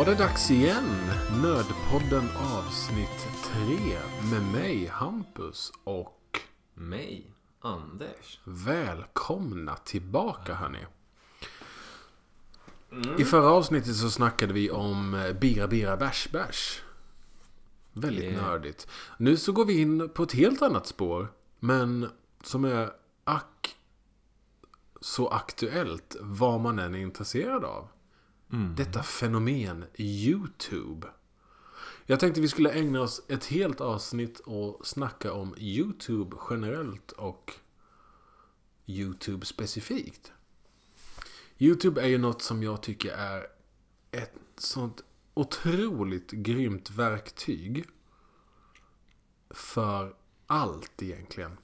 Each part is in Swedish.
Var det dags igen. Nödpodden avsnitt 3 med mig Hampus och Mig? Anders? välkomna tillbaka hörni. I förra avsnittet så snackade vi om eh, Bira Bira Bärs Bärs. Väldigt Yeah. nördigt. Nu så går vi in på ett helt annat spår. Men som är ack så aktuellt vad man än är intresserad av. Detta fenomen YouTube. Jag tänkte vi skulle ägna oss ett helt avsnitt och snacka om YouTube generellt och YouTube specifikt. YouTube är ju något som jag tycker är ett sånt otroligt grymt verktyg för allt egentligen.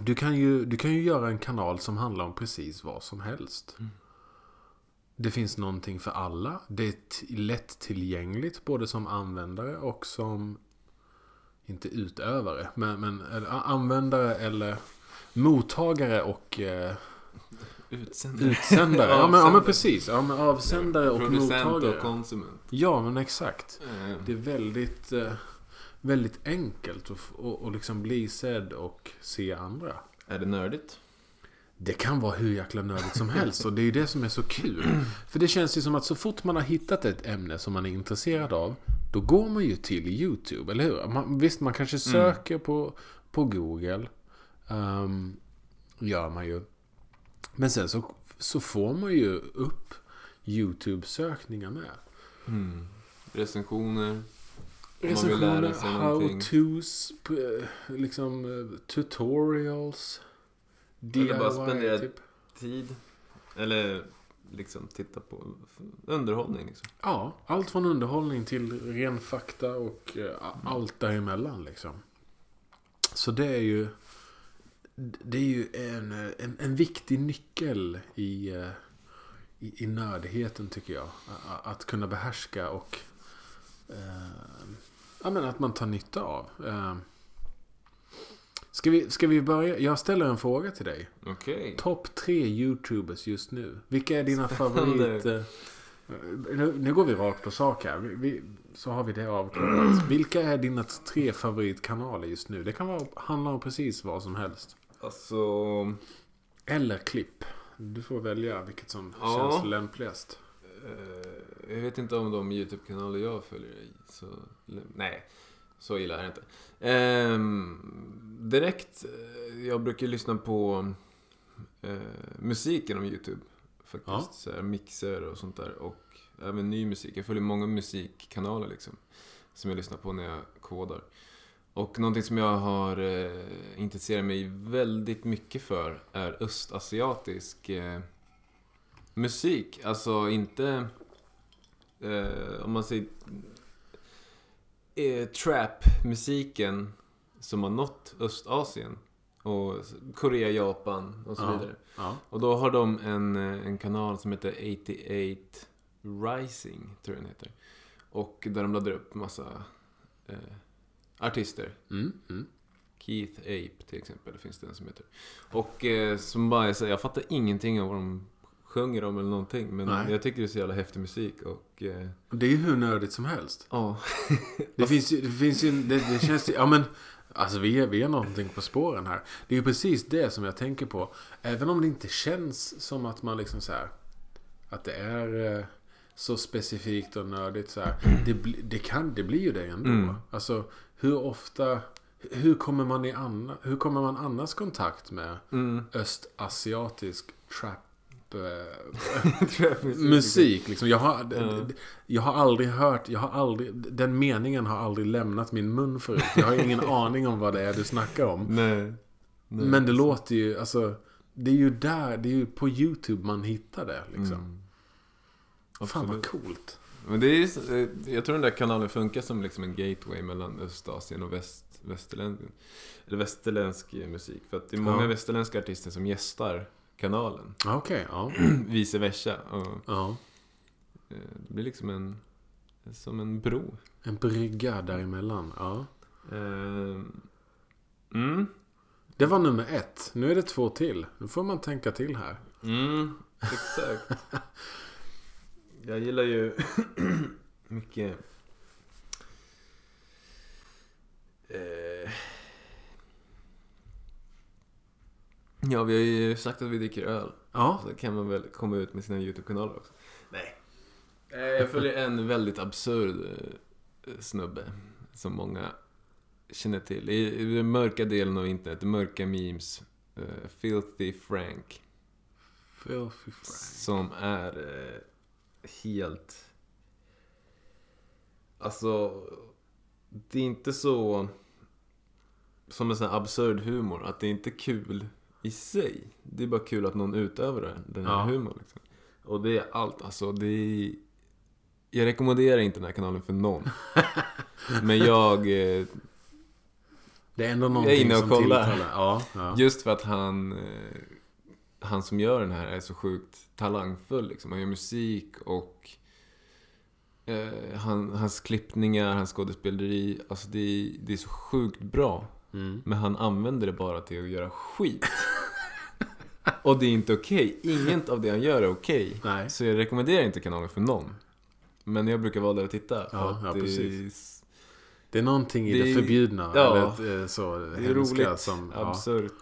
Du kan, ju, du kan ju göra en kanal som handlar om precis vad som helst. Det finns någonting för alla. Det är lättillgängligt både som användare och som inte utövare, men, men användare eller mottagare och eh, Utsändare? utsändare. ja, men, ja men precis. Ja, men avsändare och Producent mottagare. och konsument. Ja, men exakt. Eh, Det är väldigt, eh, väldigt enkelt att att- att liksom bli sedd och se andra. Är det nördigt? Det kan vara hur jäkla nördigt som helst och det är ju det som är så kul. För det känns ju som att så fort man har hittat ett ämne som man är intresserad av, då går man ju till YouTube, eller hur? Man, visst, man kanske söker på, på Google. Um, gör man ju. Men sen så, så får man ju upp YouTube-sökningar med. Mm. Recensioner? Recensioner, how-tos, p- liksom eh, tutorials. Eller bara spendera typ. tid? Eller liksom titta på underhållning liksom? Ja, allt från underhållning till ren fakta och eh, allt däremellan liksom. Så det är ju det är ju en, eh, en, en viktig nyckel i, eh, i, i nördigheten tycker jag. Att kunna behärska och eh, ja, men att man tar nytta av. Eh, ska, vi, ska vi börja? Jag ställer en fråga till dig. Okej. Topp tre YouTubers just nu. Vilka är dina Spännande. favorit... eh, Nu, nu går vi rakt på sak här. Vi, vi, så har vi det avklarat. Vilka är dina tre favoritkanaler just nu? Det kan vara, handla om precis vad som helst. Alltså... Eller klipp. Du får välja vilket som Ja. känns lämpligast. eh, jag vet inte om de YouTube-kanaler jag följer i. Så, nej, så illa är det inte. Ehm, direkt, eh, jag brukar lyssna på eh, musik genom YouTube. Faktiskt. Ja. Så här, mixer och sånt där. Och även ny musik. Jag följer många musikkanaler liksom. Som jag lyssnar på när jag kodar. Och någonting som jag har eh, intresserat mig väldigt mycket för är östasiatisk eh, musik. Alltså inte... Eh, om man säger... Eh, Trap-musiken som har nått Östasien. Och Korea, Japan och så Ja. vidare. Ja. Och då har de en, eh, en kanal som heter 88 Rising, tror jag den heter. Och där de laddar upp massa eh, artister. Mm, mm. Keith Ape till exempel, finns det en som heter. Och eh, som bara är så, jag fattar ingenting av vad de sjunger om eller någonting. Men Nej. jag tycker det är så jävla häftig musik och... Eh, Det är ju hur nördigt som helst. ja. Det finns ju, det finns ju, det, det känns ju, ja men Alltså vi är, vi är någonting på spåren här. Det är ju precis det som jag tänker på. Även om det inte känns som att man liksom så här, Att det är eh, så specifikt och nördigt så här. Det, det kan, det blir ju det ändå. Mm. Alltså hur ofta, hur kommer man i anna, hur kommer man annars kontakt med Mm. östasiatisk trap Trap-musik. musik. Liksom. Jag, har, Ja. jag har aldrig hört, jag har aldrig, den meningen har aldrig lämnat min mun förut. Jag har ingen aning om vad det är du snackar om. Nej. Nej. Men det låter ju, alltså, det är ju där, det är ju på YouTube man hittar det. Liksom. Mm. Fan vad coolt. Men det är, eh, jag tror den där kanalen funkar som liksom en gateway mellan Östasien och väst, västerländsk, eller västerländsk musik. För att det är många Ja. västerländska artister som gästar kanalen. Okej, ja. Vice versa. Och, ja. eh, det blir liksom en, som en bro. En brygga däremellan. Ja. Eh, Mm. Det var nummer ett. Nu är det två till. Nu får man tänka till här. Mm, exakt. Jag gillar ju mycket... Eh... Ja, vi har ju sagt att vi dricker öl. Ja. Så kan man väl komma ut med sina YouTube-kanaler också. Nej. Jag följer en väldigt absurd eh, snubbe. Som många känner till. I i den mörka delen av internet, mörka memes. eh, Filthy Frank. Filthy Frank. Som är eh, helt... Alltså, det är inte så... Som en sån här absurd humor, att det är inte kul i sig. Det är bara kul att någon utövar den här Ja. humorn. Liksom. Och det är allt, alltså det är... Jag rekommenderar inte den här kanalen för någon. Men jag... Eh, Det är ändå Jag är någonting inne och som kollar. Ja, ja. Just för att han, eh, han som gör den här är så sjukt talangfull. Liksom. Han gör musik och eh, han, hans klippningar, hans skådespeleri. Alltså det det är så sjukt bra. Mm. Men han använder det bara till att göra skit. och det är inte okej. Inget av det han gör är okej. Nej. Så jag rekommenderar inte kanalen för någon. Men jag brukar vara där och titta. Ja, ja, precis. Det är någonting i Det det, förbjudna. ja. eller eh, så, det är roligt, som... Ja. absurt.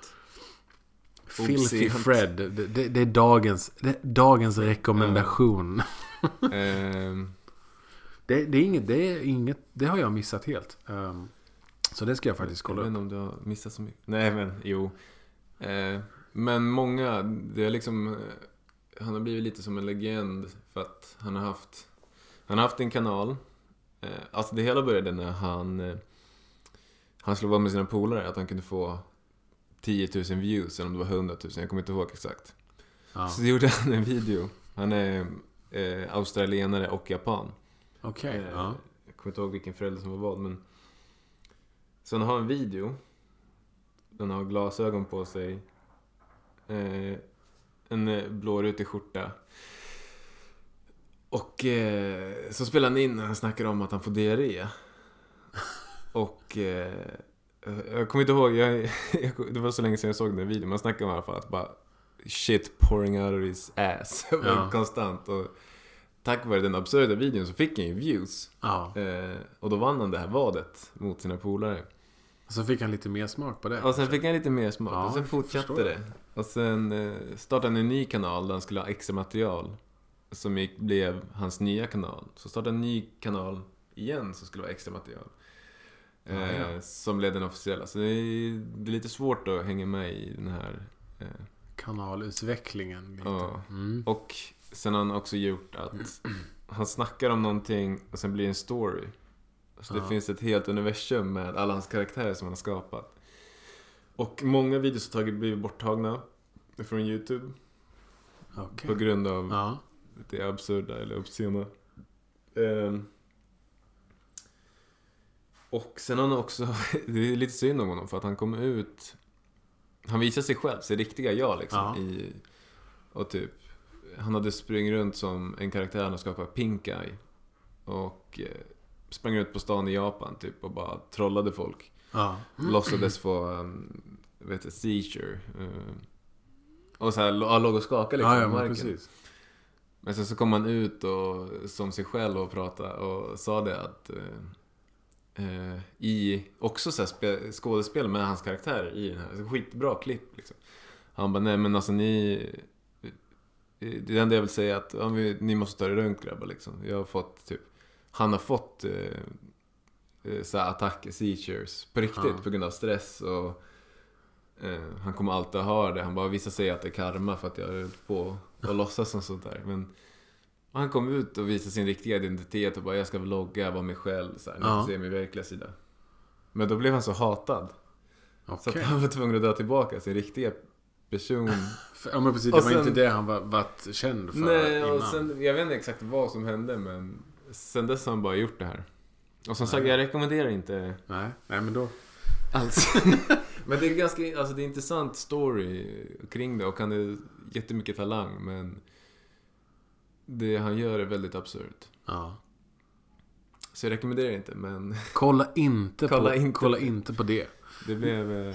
Filthy. Fred. Det, det, det är dagens, det är dagens rekommendation. Ehm, Det, är inget, det är inget, det har jag missat helt. Ehm, så det ska jag faktiskt kolla Jag vet upp. inte om du har missat så mycket. Nej men, jo. Eh, men många, det är liksom... eh, Han har blivit lite som en legend för att han har haft... Han har haft en kanal. Eh, alltså det hela började när han... Eh, han slog vad med sina polare att han kunde få 10 000 views, eller om det var 100 000, jag kommer inte ihåg exakt. Ja. Så gjorde han en video. Han är eh, australienare och japan. Okej, Eh, ja. Jag kommer inte ihåg vilken förälder som var vad, men... Så han har en video. Den har glasögon på sig. Eh, en eh, blårutig skjorta. Och eh, så spelar han in när han snackar om att han får diarré. Och... Eh, jag kommer inte ihåg, jag, jag, det var så länge sedan jag såg den videon. Man snackar om i alla fall att bara shit pouring out of his ass. Ja. Konstant. Och tack vare den absurda videon så fick han ju views. ja. Eh, och då vann han det här vadet mot sina polare. Så fick han lite mer smak på det. Och sen fick han lite mer smak Ja, och sen fortsatte det. Och sen eh, startade han en ny kanal där han skulle ha extra material. Som gick, blev hans nya kanal. Så startade en ny kanal igen som skulle vara extra material. Eh, Ja, ja. Som blev den officiella. Så det är, det är lite svårt att hänga med i den här. Eh, Kanalutvecklingen lite. Ja. Mm. och sen har han också gjort att han snackar om någonting och sen blir det en story. Så det finns ett helt universum med alla hans karaktärer som han har skapat. Och många videos har blivit borttagna från YouTube. Okej. På grund av Ja. det absurda eller obscena. Ehm. Och sen har han också, det är lite synd om honom för att han kom ut Han visar sig själv, sig riktiga jag liksom. Ja. I, och typ Han hade sprungit runt som en karaktär han har skapat, Pink Eye. Och eh, sprang ut på stan i Japan typ och bara trollade folk. Ja. Låtsades få, um, vet du, seizure. Uh, och så här, låg och skakade liksom Ja, ja, på men marken. precis. Men sen så kom han ut och, som sig själv och pratade och sa det att eh, eh, i också så här spe, skådespel med hans karaktär i den här, skitbra klipp liksom. Han bara, nej men alltså ni eh, Det enda jag vill säga är att ja, vi, ni måste ta det lugnt grabbar liksom. Jag har fått typ Han har fått eh, eh, så attacker, seizures på riktigt Ja. på grund av stress och eh, Han kommer alltid ha det. Han bara, vissa säger att det är karma för att jag höll på och låtsas som sånt där. Men han kom ut och visade sin riktiga identitet och bara, jag ska vlogga, vara mig själv. Så här, ni får se min verkliga sida. Men då blev han så hatad. Så Okej. att han var tvungen att dra tillbaka sin riktiga person. Ja men precis, det Och var sen- inte det han var, varit känd för Nej, och innan. sen, jag vet inte exakt vad som hände men sen dess har han bara gjort det här. Och som sagt, jag rekommenderar inte Nej, nej men då. alls. men det är ganska, alltså det är intressant story kring det och han är jättemycket talang men det han gör är väldigt absurt. Ja. Så jag rekommenderar inte men Kolla inte, Kolla på, inte kolla inte på det. det blev... eh,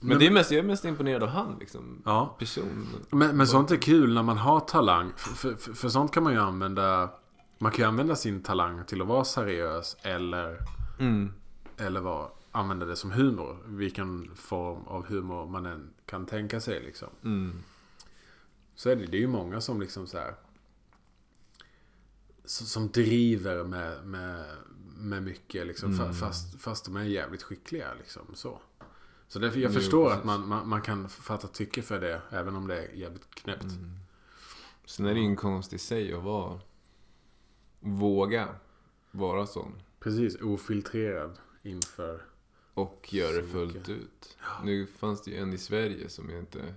Men det är mest, jag är mest imponerad av han liksom. Ja. Person. Men, men sånt är kul när man har talang. För, för, för sånt kan man ju använda. Man kan ju använda sin talang till att vara seriös eller, Mm. eller vara, använda det som humor. Vilken form av humor man än kan tänka sig liksom. Mm. Så är det, det är ju många som liksom så här. Som, driver med, med, med mycket liksom. Mm. Fast, fast de är jävligt skickliga liksom. Så. Så därför jag Jo, förstår precis. att man, man, man kan fatta tycke för det. Även om det är jävligt knäppt. Mm. Sen är det ju en konst i sig att vara... Våga vara sån. Precis, ofiltrerad inför... Och göra det fullt mycket. ut. Nu fanns det ju en i Sverige som jag inte...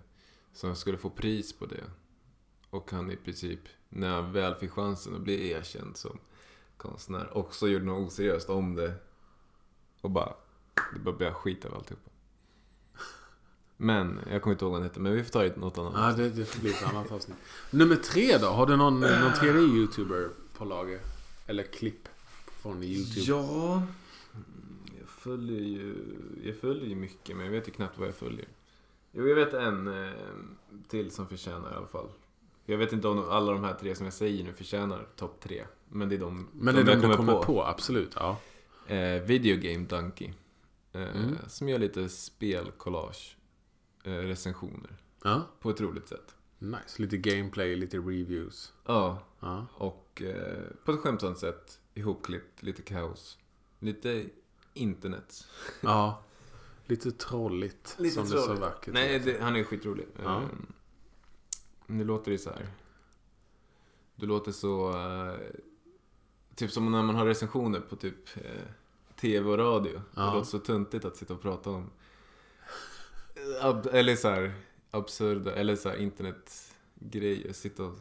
Som skulle få pris på det. Och han i princip, när han väl fick chansen att bli erkänd som konstnär, också gjorde något oseriöst om det. Och bara... Det bara blev skit av alltihopa. Men, jag kommer inte ihåg vad han hette, men vi får ta ett något annat. Ja, det, det får bli ett annat avsnitt. Nummer tre då? Har du någon, någon tredje YouTuber på lager? Eller klipp från YouTube? Ja, mm, jag följer ju, jag följer ju mycket men jag vet ju knappt vad jag följer. Jo, jag vet en eh, till som förtjänar i alla fall. Jag vet inte om alla de här tre som jag säger nu förtjänar topp tre. Men det är de, Men det är de den jag du kommer på. absolut. Ja. Eh, Video Game Donkey. Eh, Mm. Som gör lite spelcollage. Eh, recensioner. ja. På ett roligt sätt. Nice. Lite gameplay, lite reviews. Ja, Ja. och eh, på ett skämtsamt sätt. Ihopklippt, lite kaos. Lite internet. ja. Lite trolligt. Lite som det så trolligt. vackert Nej, det, han är skitrolig. Ja. Ehm, Nu låter det så här. Du låter så... eh, typ som när man har recensioner på typ eh, tv och radio. Ja. Det låter så tuntigt att sitta och prata om... Ab, eller så här absurda, eller så här internetgrejer. Sitta och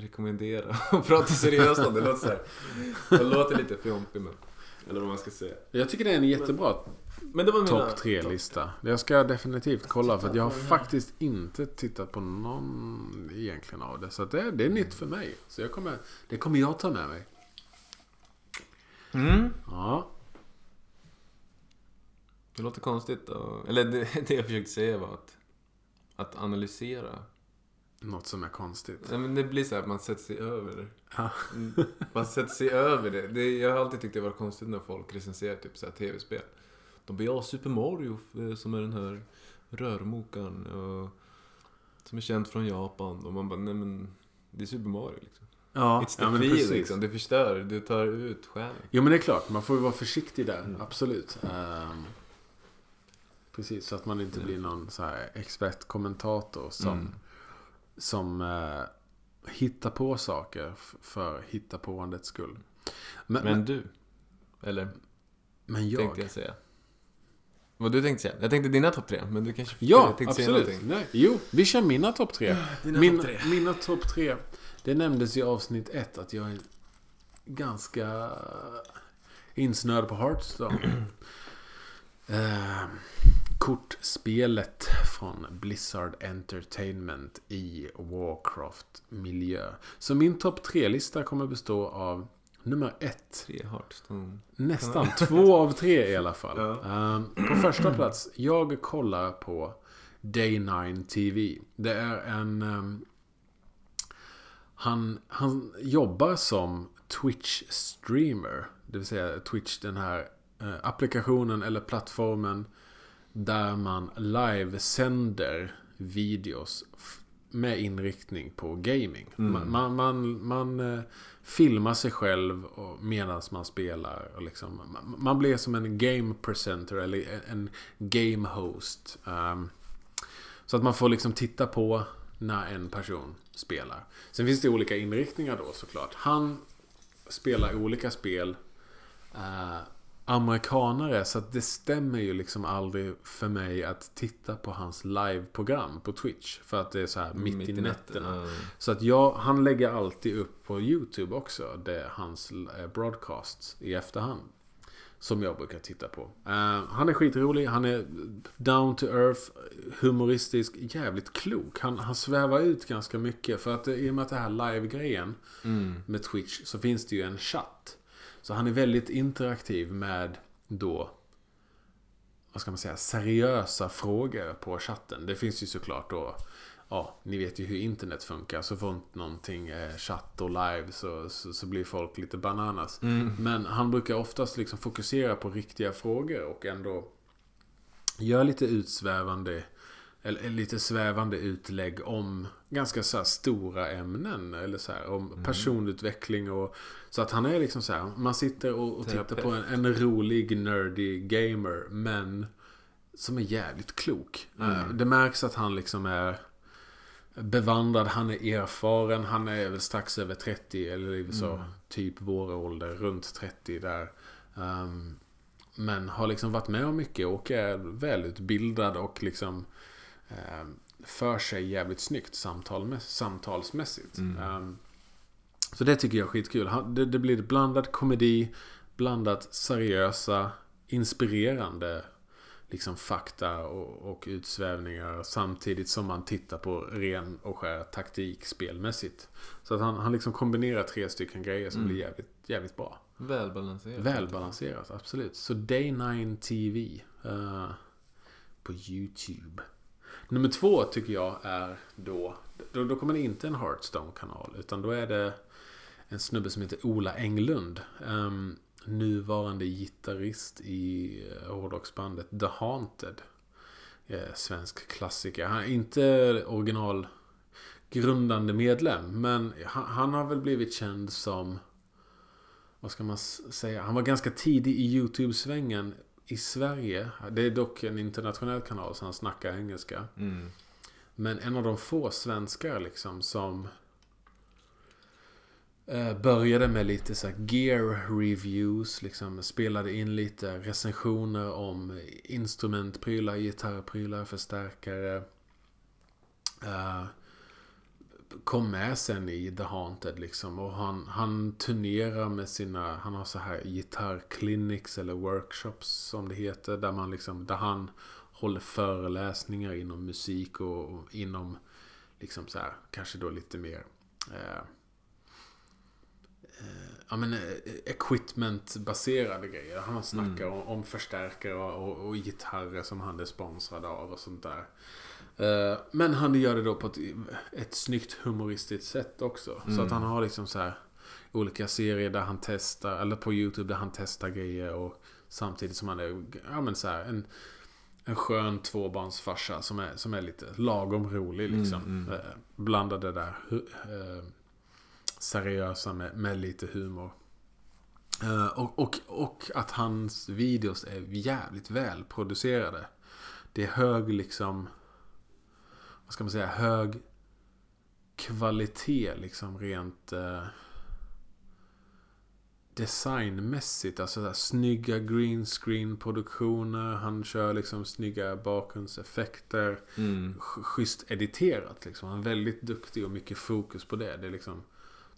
rekommendera och prata seriöst om det. låter så här. Det låter lite fjompig men... Eller vad man ska säga. Jag tycker det är en jättebra Men det var topp tre-lista. Jag ska definitivt kolla för att jag har faktiskt inte tittat på någon egentligen av det. Så att det, det är nytt för mig. Så jag kommer, det kommer jag ta med mig. Mm. Ja. Det låter konstigt då. Eller det, det jag försökte säga var att, att analysera. Något som är konstigt. Nej, men det blir så här att man sätter sig över det. Ja. Mm. Man sätter sig över det. det. Jag har alltid tyckt det var konstigt när folk recenserar typ så här tv-spel. De bara, ja, Super Mario eh, som är den här rörmokaren. Och, som är känd från Japan. Och man bara, nej men det är Super Mario liksom. Ja, It's the ja men feel precis. liksom. Det förstör, du tar ut själen. Jo men det är klart, man får ju vara försiktig där. Mm. Absolut. Ehm, precis, så att man inte Mm. blir någon så här expertkommentator som, Mm. Som eh, hittar på saker för hittapåandets skull. Men, Men men, du. Eller? men jag? Tänkte jag säga. Vad du tänkte säga? Jag tänkte dina topp tre, men du kanske Ja, tänkte säga absolut. Nej, jo, vi kör mina topp tre. Dina Min, topp tre. mina topp tre. Det nämndes i avsnitt ett att jag är ganska insnöad på Hearthstone. eh, kortspelet från Blizzard Entertainment i Warcraft-miljö. Så min topp tre-lista kommer bestå av nummer ett. Tre Hearthstone. Nästan. Två av tre i alla fall. Ja. Ehm, på första plats, jag kollar på Day 9 TV. Det är en... ehm, han, han jobbar som Twitch-streamer. Det vill säga Twitch, den här eh, applikationen eller plattformen där man livesänder videos med inriktning på gaming. Mm. Man, man, man, man eh, filmar sig själv medan man spelar. Och liksom, man, blir som en game presenter eller en- game host. Ehm, så att man får liksom titta på när en person spelar. Sen finns det olika inriktningar då såklart. Han spelar olika spel. Eh, amerikanare, så att det stämmer ju liksom aldrig för mig att titta på hans liveprogram på Twitch. För att det är så här mitt, i nätterna. Ja. Så att jag, han lägger alltid upp på YouTube också. Det hans eh, broadcasts i efterhand. Som jag brukar titta på. Eh, han är skitrolig, han är down to earth, humoristisk, jävligt klok. Han, han svävar ut ganska mycket. För att i och med att det här live-grejen Mm. med Twitch så finns det ju en chatt. Så han är väldigt interaktiv med då vad ska man säga, seriösa frågor på chatten. Det finns ju såklart då ja, ni vet ju hur internet funkar. Så fort någonting är chatt och live så, så, så blir folk lite bananas. Mm. Men han brukar oftast liksom fokusera på riktiga frågor och ändå göra lite utsvävande eller lite svävande utlägg om ganska så stora ämnen. Eller så här, om mm. personutveckling och... Så att han är liksom så här, man sitter och, och tittar på en, en rolig, nerdy gamer. Men som är jävligt klok. Mm. Eh, det märks att han liksom är bevandrad, han är erfaren. Han är väl strax över 30 eller så. Mm. Typ vår ålder, runt 30 där. Um, men har liksom varit med om mycket och är välutbildad och liksom um, för sig jävligt snyggt samtal, samtalsmässigt. Mm. Um, så det tycker jag är skitkul. Det, det blir blandad komedi, blandat seriösa, inspirerande liksom fakta och, och utsvävningar samtidigt som man tittar på ren och skär taktik spelmässigt. Så att han, han liksom kombinerar tre stycken grejer som mm. blir jävligt, jävligt bra. Välbalanserat. Välbalanserat, absolut. Så Day 9 TV uh, på YouTube. Nummer två tycker jag är då, då, då kommer det inte en Hearthstone-kanal utan då är det en snubbe som heter Ola Englund. Um, nuvarande gitarrist i eh, hårdrocksbandet The Haunted. Eh, svensk klassiker. Han är inte original grundande medlem. Men han, han, har väl blivit känd som... Vad ska man säga? Han var ganska tidig i YouTube-svängen i Sverige. Det är dock en internationell kanal så han snackar engelska. Mm. Men en av de få svenskar liksom som Eh, började med lite så gear reviews, liksom spelade in lite recensioner om instrumentprylar, gitarrprylar, förstärkare. Uh, kom med sen i The Haunted liksom. Och han, han turnerar med sina, han har så här gitarrclinics eller workshops som det heter. Där man liksom, där han håller föreläsningar inom musik och, och inom liksom så här, kanske då lite mer uh, ja, men, eh, equipment-baserade grejer. Han snackar mm. om, om förstärkare och, och, och, gitarrer som han är sponsrad av och sånt där. Uh, men han gör det då på ett, ett snyggt humoristiskt sätt också. Mm. Så att han har liksom så här olika serier där han testar, eller på YouTube där han testar grejer och samtidigt som han är, ja men så här, en, en skön tvåbarnsfarsa som är, som är lite lagom rolig liksom. Mm, mm. Uh, blandade där uh, seriösa med, med lite humor. Uh, och, och, och att hans videos är jävligt välproducerade. Det är hög liksom... Vad ska man säga? Hög kvalitet liksom rent... Uh, designmässigt. Alltså där, snygga green screen produktioner. Han kör liksom snygga bakgrundseffekter. Mm. Schysst editerat liksom. Han är väldigt duktig och mycket fokus på det. Det är liksom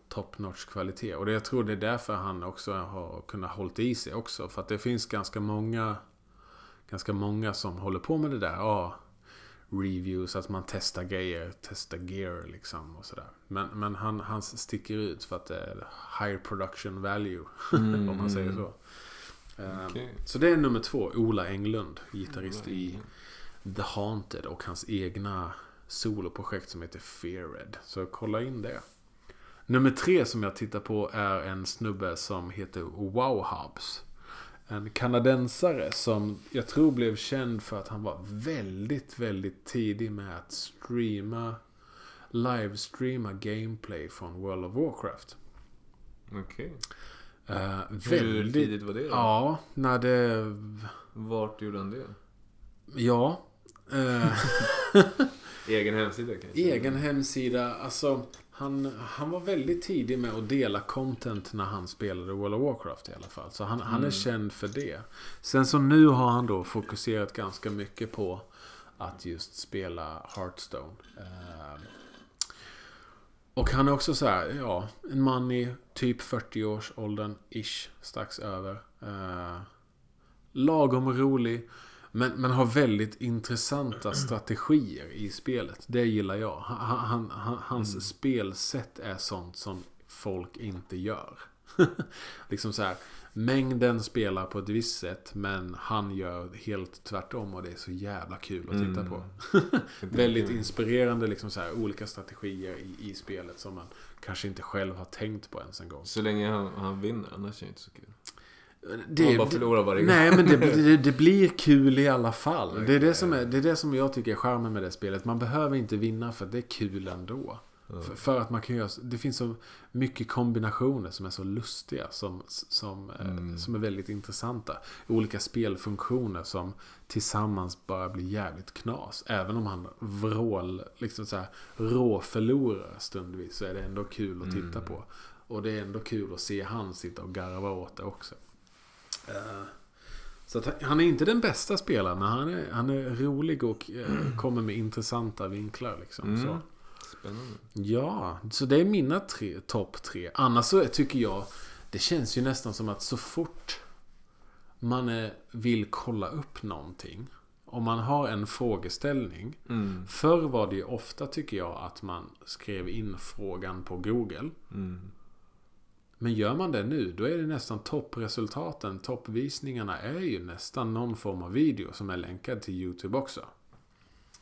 top notch kvalitet. Och det, jag tror det är därför han också har kunnat hålla i sig också. För att det finns ganska många ganska många som håller på med det där. Ja, reviews, att man testar grejer, testar gear liksom och sådär. Men, men han, han sticker ut för att det är high production value. Mm. om man säger så. Ehm, okay. Så det är nummer två, Ola Englund, gitarrist i The Haunted och hans egna soloprojekt som heter Feared. Så kolla in det. Nummer tre som jag tittar på är en snubbe som heter Wow Hubs. En kanadensare som jag tror blev känd för att han var väldigt, väldigt tidig med att streama livestreama gameplay från World of Warcraft. Okej. Okay. Uh, eh, Hur tidigt var det då? Ja, när det... Vart gjorde han det? Ja. Uh... Egen hemsida kanske? Egen hemsida. Alltså, han, han var väldigt tidig med att dela content när han spelade World of Warcraft i alla fall. Så han, mm. han är mm. känd för det. Sen så nu har han då fokuserat ganska mycket på att just spela Hearthstone. Uh, och han är också så här, ja, en man i typ 40-årsåldern, ish, strax över. Uh, lagom rolig. Men, men har väldigt intressanta strategier i spelet. Det gillar jag. Han, han, han, hans mm. spelsätt är sånt som folk inte gör. liksom så här. Mängden spelar på ett visst sätt men han gör helt tvärtom och det är så jävla kul att titta Mm. på. Väldigt inspirerande liksom så här, olika strategier i, i spelet som man kanske inte själv har tänkt på ens en gång. Så länge han, han vinner, annars är det inte så kul. Det, han bara förlorar varje gång. Nej, men det, det, det blir kul i alla fall. Det är det, som är, det är det som jag tycker är charmen med det spelet. Man behöver inte vinna för att det är kul ändå. För, för att man kan göra, det finns så mycket kombinationer som är så lustiga. Som, som, eh, Mm. som är väldigt intressanta. Olika spelfunktioner som tillsammans bara blir jävligt knas. Även om han vrål, liksom så här, råförlorar stundvis. Så är det ändå kul att titta Mm. på. Och det är ändå kul att se han sitta och garva åt det också. Eh, Så att han- är inte den bästa spelaren, men han är, han är rolig och eh, kommer med intressanta vinklar. Liksom, Mm. så. Spännande. Ja, så det är mina tre, topp tre. Annars så tycker jag, det känns ju nästan som att så fort man är, vill kolla upp någonting. Om man har en frågeställning. Mm. Förr var det ju ofta tycker jag att man skrev in frågan på Google. Mm. Men gör man det nu, då är det nästan toppresultaten, toppvisningarna är ju nästan någon form av video som är länkad till YouTube också.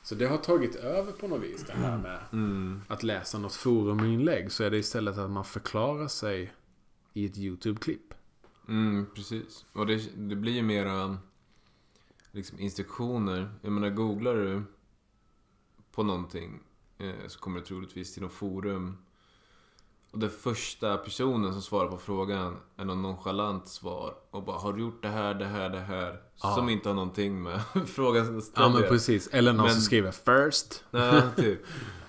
Så det har tagit över på något vis det här med Mm. att läsa något foruminlägg. Så är det istället att man förklarar sig i ett YouTube-klipp. Mm, precis. Och det, det blir ju mera liksom instruktioner. Jag menar, googlar du på någonting eh, så kommer du troligtvis till något forum. Och den första personen som svarar på frågan är någon nonchalant svar. Och bara, har du gjort det här, det här, det här? Ja. Som inte har någonting med frågan som Ja men precis. Eller någon Men- som skriver first. Nej, typ.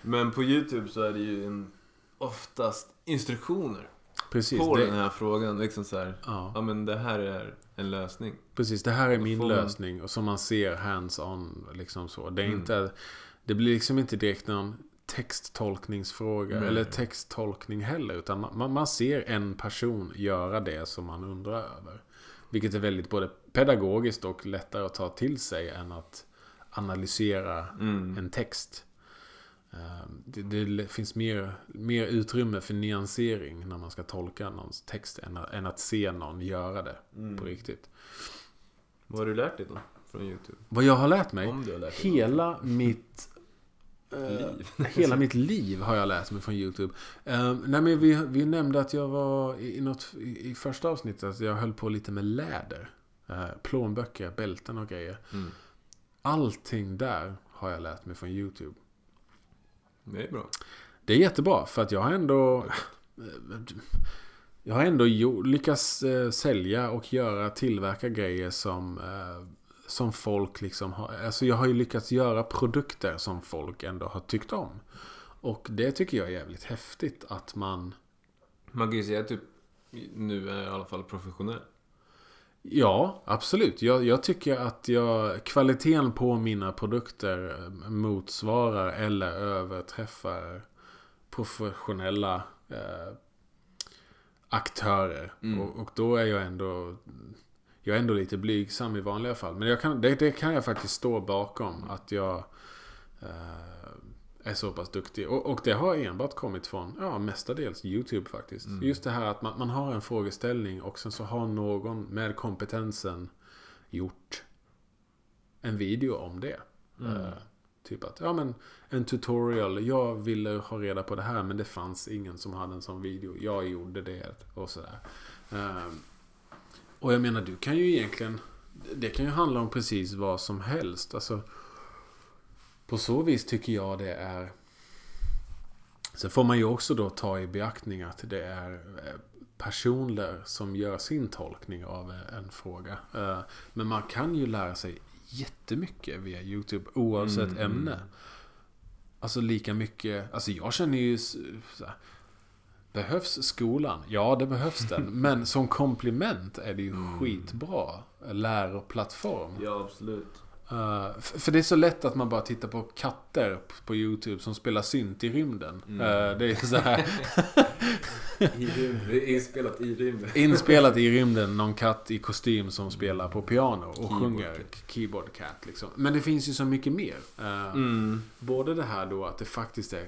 Men på YouTube så är det ju en, oftast instruktioner Precis. på den Det, här frågan. Liksom så här, ja, ja men det här är en lösning. precis. Det här är min man- lösning. Och som man ser hands-on. Liksom så. Det, är Mm. inte, det blir liksom inte direkt någon texttolkningsfråga. Nej. Eller texttolkning heller. Utan man- man, ser en person göra det som man undrar över. Vilket är väldigt både pedagogiskt och lättare att ta till sig än att analysera Mm. en text. Eh, Det, det finns mer, mer utrymme för nyansering när man ska tolka någons text än att, än att se någon göra det Mm. på riktigt. Vad har du lärt dig då? Från YouTube? Vad jag har lärt mig? Har lärt Hela mitt... eh, Liv. hela mitt liv har jag lärt mig från YouTube. Eh, nej men vi, vi nämnde att jag var i, något, i, första avsnittet att jag höll på lite med läder. Uh, plånböcker, bälten och grejer. Mm. Allting där har jag lärt mig från YouTube. Det är bra. Det är jättebra för att jag har ändå... Jag har ändå lyckats eh, sälja och göra, tillverka grejer som, eh, som folk liksom har... Alltså jag har ju lyckats göra produkter som folk ändå har tyckt om. Och det tycker jag är jävligt häftigt att man... Man kan ju säga att du nu är i alla fall professionell. Ja, absolut. Jag, jag tycker att jag, kvaliteten på mina produkter motsvarar eller överträffar professionella eh, aktörer. Mm. Och, och då är jag ändå jag är ändå lite blygsam i vanliga fall. Men jag kan, det, det kan jag faktiskt stå bakom. Att jag eh, är så pass duktig. Och, och det har enbart kommit från, ja mestadels YouTube faktiskt. Mm. Just det här att man, man har en frågeställning och sen så har någon med kompetensen gjort en video om det. Mm. Eh, typ att, ja men en tutorial. Jag ville ha reda på det här men det fanns ingen som hade en sån video. Jag gjorde det och sådär. Eh, och jag menar, du kan ju egentligen... Det kan ju handla om precis vad som helst. Alltså, på så vis tycker jag det är... Sen får man ju också då ta i beaktning att det är eh, personer som gör sin tolkning av eh, en fråga. Eh, Men man kan ju lära sig jättemycket via YouTube oavsett Mm, ämne. Alltså lika mycket, alltså jag känner ju så här, Behövs skolan? Ja, det behövs den. Men som komplement är det ju Mm. skitbra läroplattform. Ja, absolut. Uh, för det är så lätt att man bara tittar på katter på YouTube som spelar synt i rymden. Mm. Uh, det är så här... I rymden. Inspelat i rymden. inspelat i rymden. Någon katt i kostym som spelar på piano och Keyboard. sjunger Keyboard Cat. Liksom. Men det finns ju så mycket mer. Uh, mm. Både det här då att det faktiskt är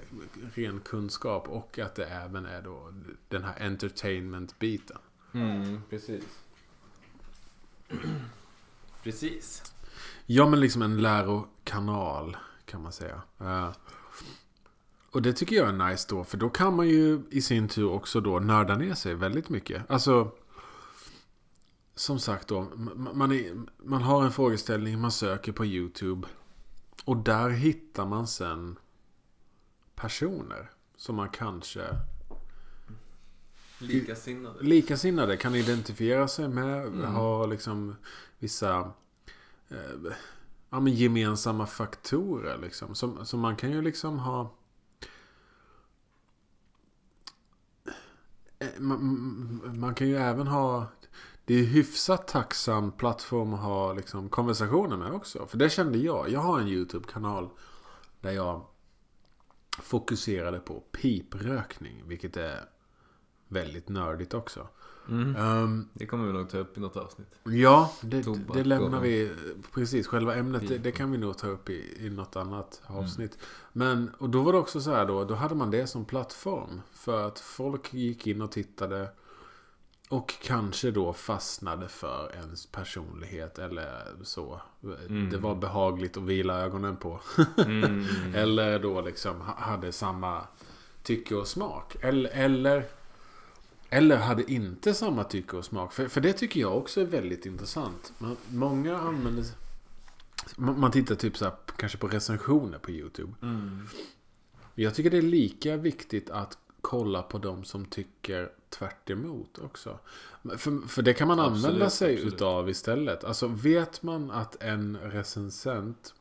ren kunskap och att det även är då den här entertainment-biten. Mm, precis. precis. Ja, men liksom en lärokanal kan man säga. Uh, och det tycker jag är nice då, för då kan man ju i sin tur också då nörda ner sig väldigt mycket. Alltså, som sagt då, man, är, man har en frågeställning, man söker på YouTube. Och där hittar man sen personer som man kanske Likasinnade. Likasinnade kan identifiera sig med. Mm. Har liksom vissa eh, ja, men gemensamma faktorer. Liksom. Så, så man kan ju liksom ha... Eh, man, man, kan ju även ha... Det är hyfsat tacksam plattform att ha liksom, konversationer med också. För det kände jag. Jag har en YouTube-kanal där jag fokuserade på piprökning. Vilket är väldigt nördigt också. Mm. Um, det kommer vi nog ta upp i något avsnitt. Ja, det, det lämnar och... vi. Precis, själva ämnet det, det, kan vi nog ta upp i, i något annat mm. avsnitt. Mm. Men, och då var det också så här då, då hade man det som plattform. För att folk gick in och tittade. Och kanske då fastnade för ens personlighet eller så. Mm. Det var behagligt att vila ögonen på. mm. eller då liksom hade samma tycke och smak. Eller, eller eller hade inte samma tycke och smak. För, för det tycker jag också är väldigt intressant. Man, många använder... Man, man tittar typ så här, kanske på recensioner på YouTube. Mm. Jag tycker det är lika viktigt att kolla på de som tycker tvärt också. För, för det kan man absolut, använda sig absolut. utav istället. Alltså vet man att en recensent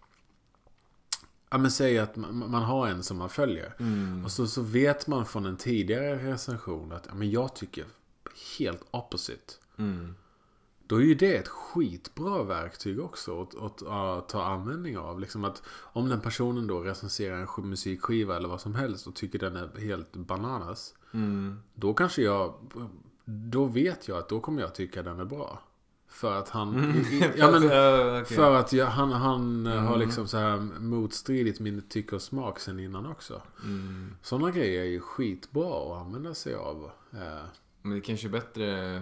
Ja men säg att man, har en som man följer. Mm. Och så, så vet man från en tidigare recension att ja, men jag tycker helt opposite. Mm. Då är ju det ett skitbra verktyg också att, att, att, ta användning av. Liksom att om den personen då recenserar en musikskiva eller vad som helst och tycker den är helt bananas. Mm. Då kanske jag... Då vet jag att då kommer jag tycka den är bra. För att han... Mm. ja, men, okay. För att ja, han, han mm. har liksom så här motstridit min tycke och smak sen innan också. Mm. Sådana grejer är ju skitbra att använda sig av. Eh. Men det kanske är bättre...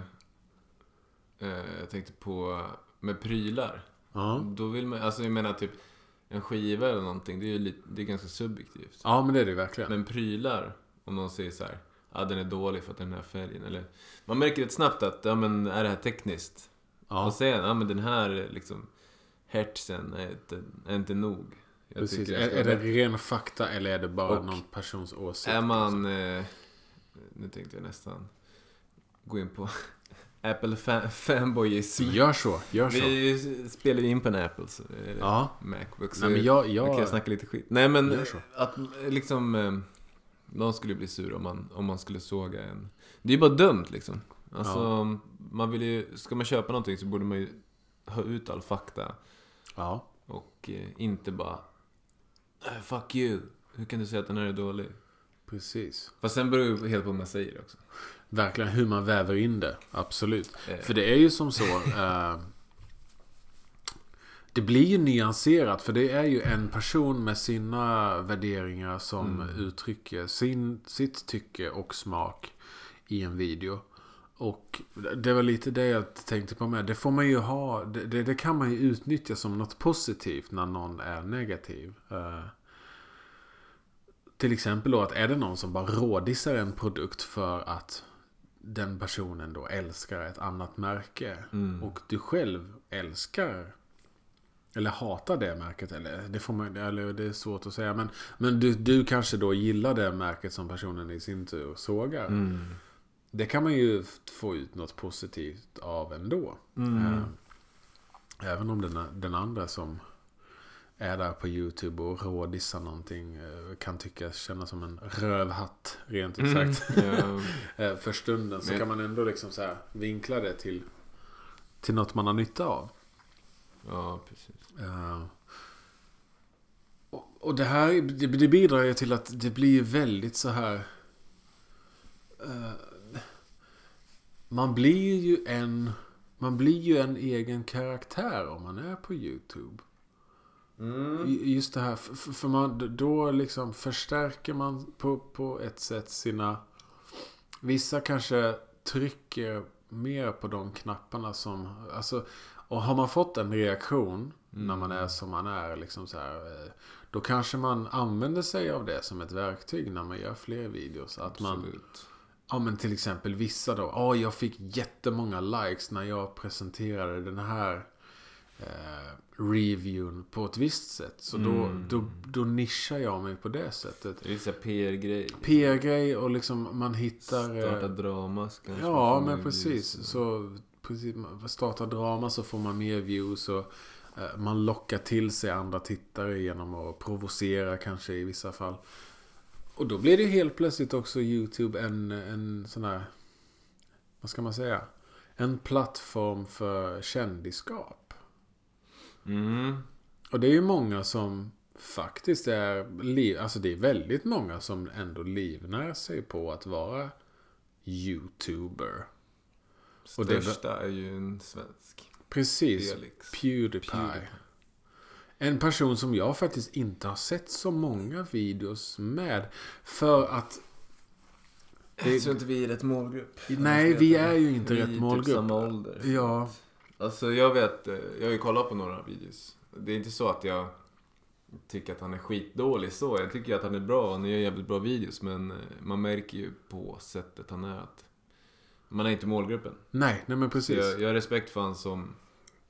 Eh, jag tänkte på med prylar. Ja. Då vill man... Alltså jag menar typ en skiva eller någonting. Det är ju lite, det är ganska subjektivt. Ja men det är det verkligen. Men prylar. Om någon säger så här. Ja den är dålig för att den här färgen. Eller, man märker rätt snabbt att, ja men är det här tekniskt? Ja. Och sen, ja men den här liksom hertzen är inte, är inte nog. Jag Precis. Är, är det ren fakta eller är det bara och någon persons åsikt? Är man... Eh, nu tänkte jag nästan gå in på Apple fan, fanboyism. Gör så, gör så. Vi spelar ju in på en Apple, så, ja. Macbook. Så Nej, men jag, jag, jag kan snacka lite skit. Nej men, att liksom... Eh, någon skulle bli sur om man, om man skulle såga en... Det är ju bara dumt liksom. Alltså, ja. Man vill ju, ska man köpa någonting så borde man ju ha ut all fakta. Ja. Och eh, inte bara äh, Fuck you, hur kan du säga att den här är dålig? Precis. Fast sen beror det helt på vad man säger också. Verkligen hur man väver in det, absolut. Eh. För det är ju som så. Eh, det blir ju nyanserat för det är ju en person med sina värderingar som mm. uttrycker sin, sitt tycke och smak i en video. Och det var lite det jag tänkte på med. Det får man ju ha. Det, det, det kan man ju utnyttja som något positivt när någon är negativ. Uh, till exempel då att är det någon som bara rådissar en produkt för att den personen då älskar ett annat märke. Mm. Och du själv älskar eller hatar det märket. Eller det, får man, eller det är svårt att säga. Men, men du, du kanske då gillar det märket som personen i sin tur sågar. Mm. Det kan man ju få ut något positivt av ändå. Mm. Eh, även om den, den andra som är där på YouTube och rådissar någonting eh, kan tyckas kännas som en rövhatt rent ut sagt. Mm. Ja. För stunden så kan man ändå liksom så här vinkla det till, till något man har nytta av. Ja, precis. Uh, och, och, det här det, det bidrar ju till att det blir väldigt så här... Uh, man blir ju en... Man blir ju en egen karaktär om man är på YouTube. Mm. Just det här, för, för man, då liksom förstärker man på, på ett sätt sina... Vissa kanske trycker mer på de knapparna som... Alltså, och har man fått en reaktion mm. när man är som man är, liksom så här, eh, då kanske man använder sig av det som ett verktyg när man gör fler videos. Att Absolut. man, ja men till exempel vissa då. Ja, jag fick jättemånga likes när jag presenterade den här eh, reviewn på ett visst sätt. Så mm. då, då, då nischar jag mig på det sättet. Det är PR-grej. PR-grej och liksom man hittar... Eh, Starta drama kanske. Ja, men precis. Så precis, starta drama så får man mer views och eh, man lockar till sig andra tittare genom att provocera kanske i vissa fall. Och då blir det helt plötsligt också YouTube en, en sån här... Vad ska man säga? En plattform för kändisskap. Mm. Och det är ju många som faktiskt är... Liv, alltså det är väldigt många som ändå livnär sig på att vara YouTuber. Största är ju en svensk. Precis. Felix. Pewdiepie. Pewdiepie. En person som jag faktiskt inte har sett så många videos med. För att... Det... Jag tror inte vi är rätt målgrupp. Nej, vi är ju inte vi rätt målgrupp. Vi är typ samma ålder. Ja. Alltså jag vet, eh, jag har ju kollat på några videos. Det är inte så att jag tycker att han är skitdålig så. Jag tycker att han är bra, han gör jävligt bra videos. Men eh, man märker ju på sättet han är att man är inte målgruppen. Nej, nej men precis. Jag, jag har respekt för honom som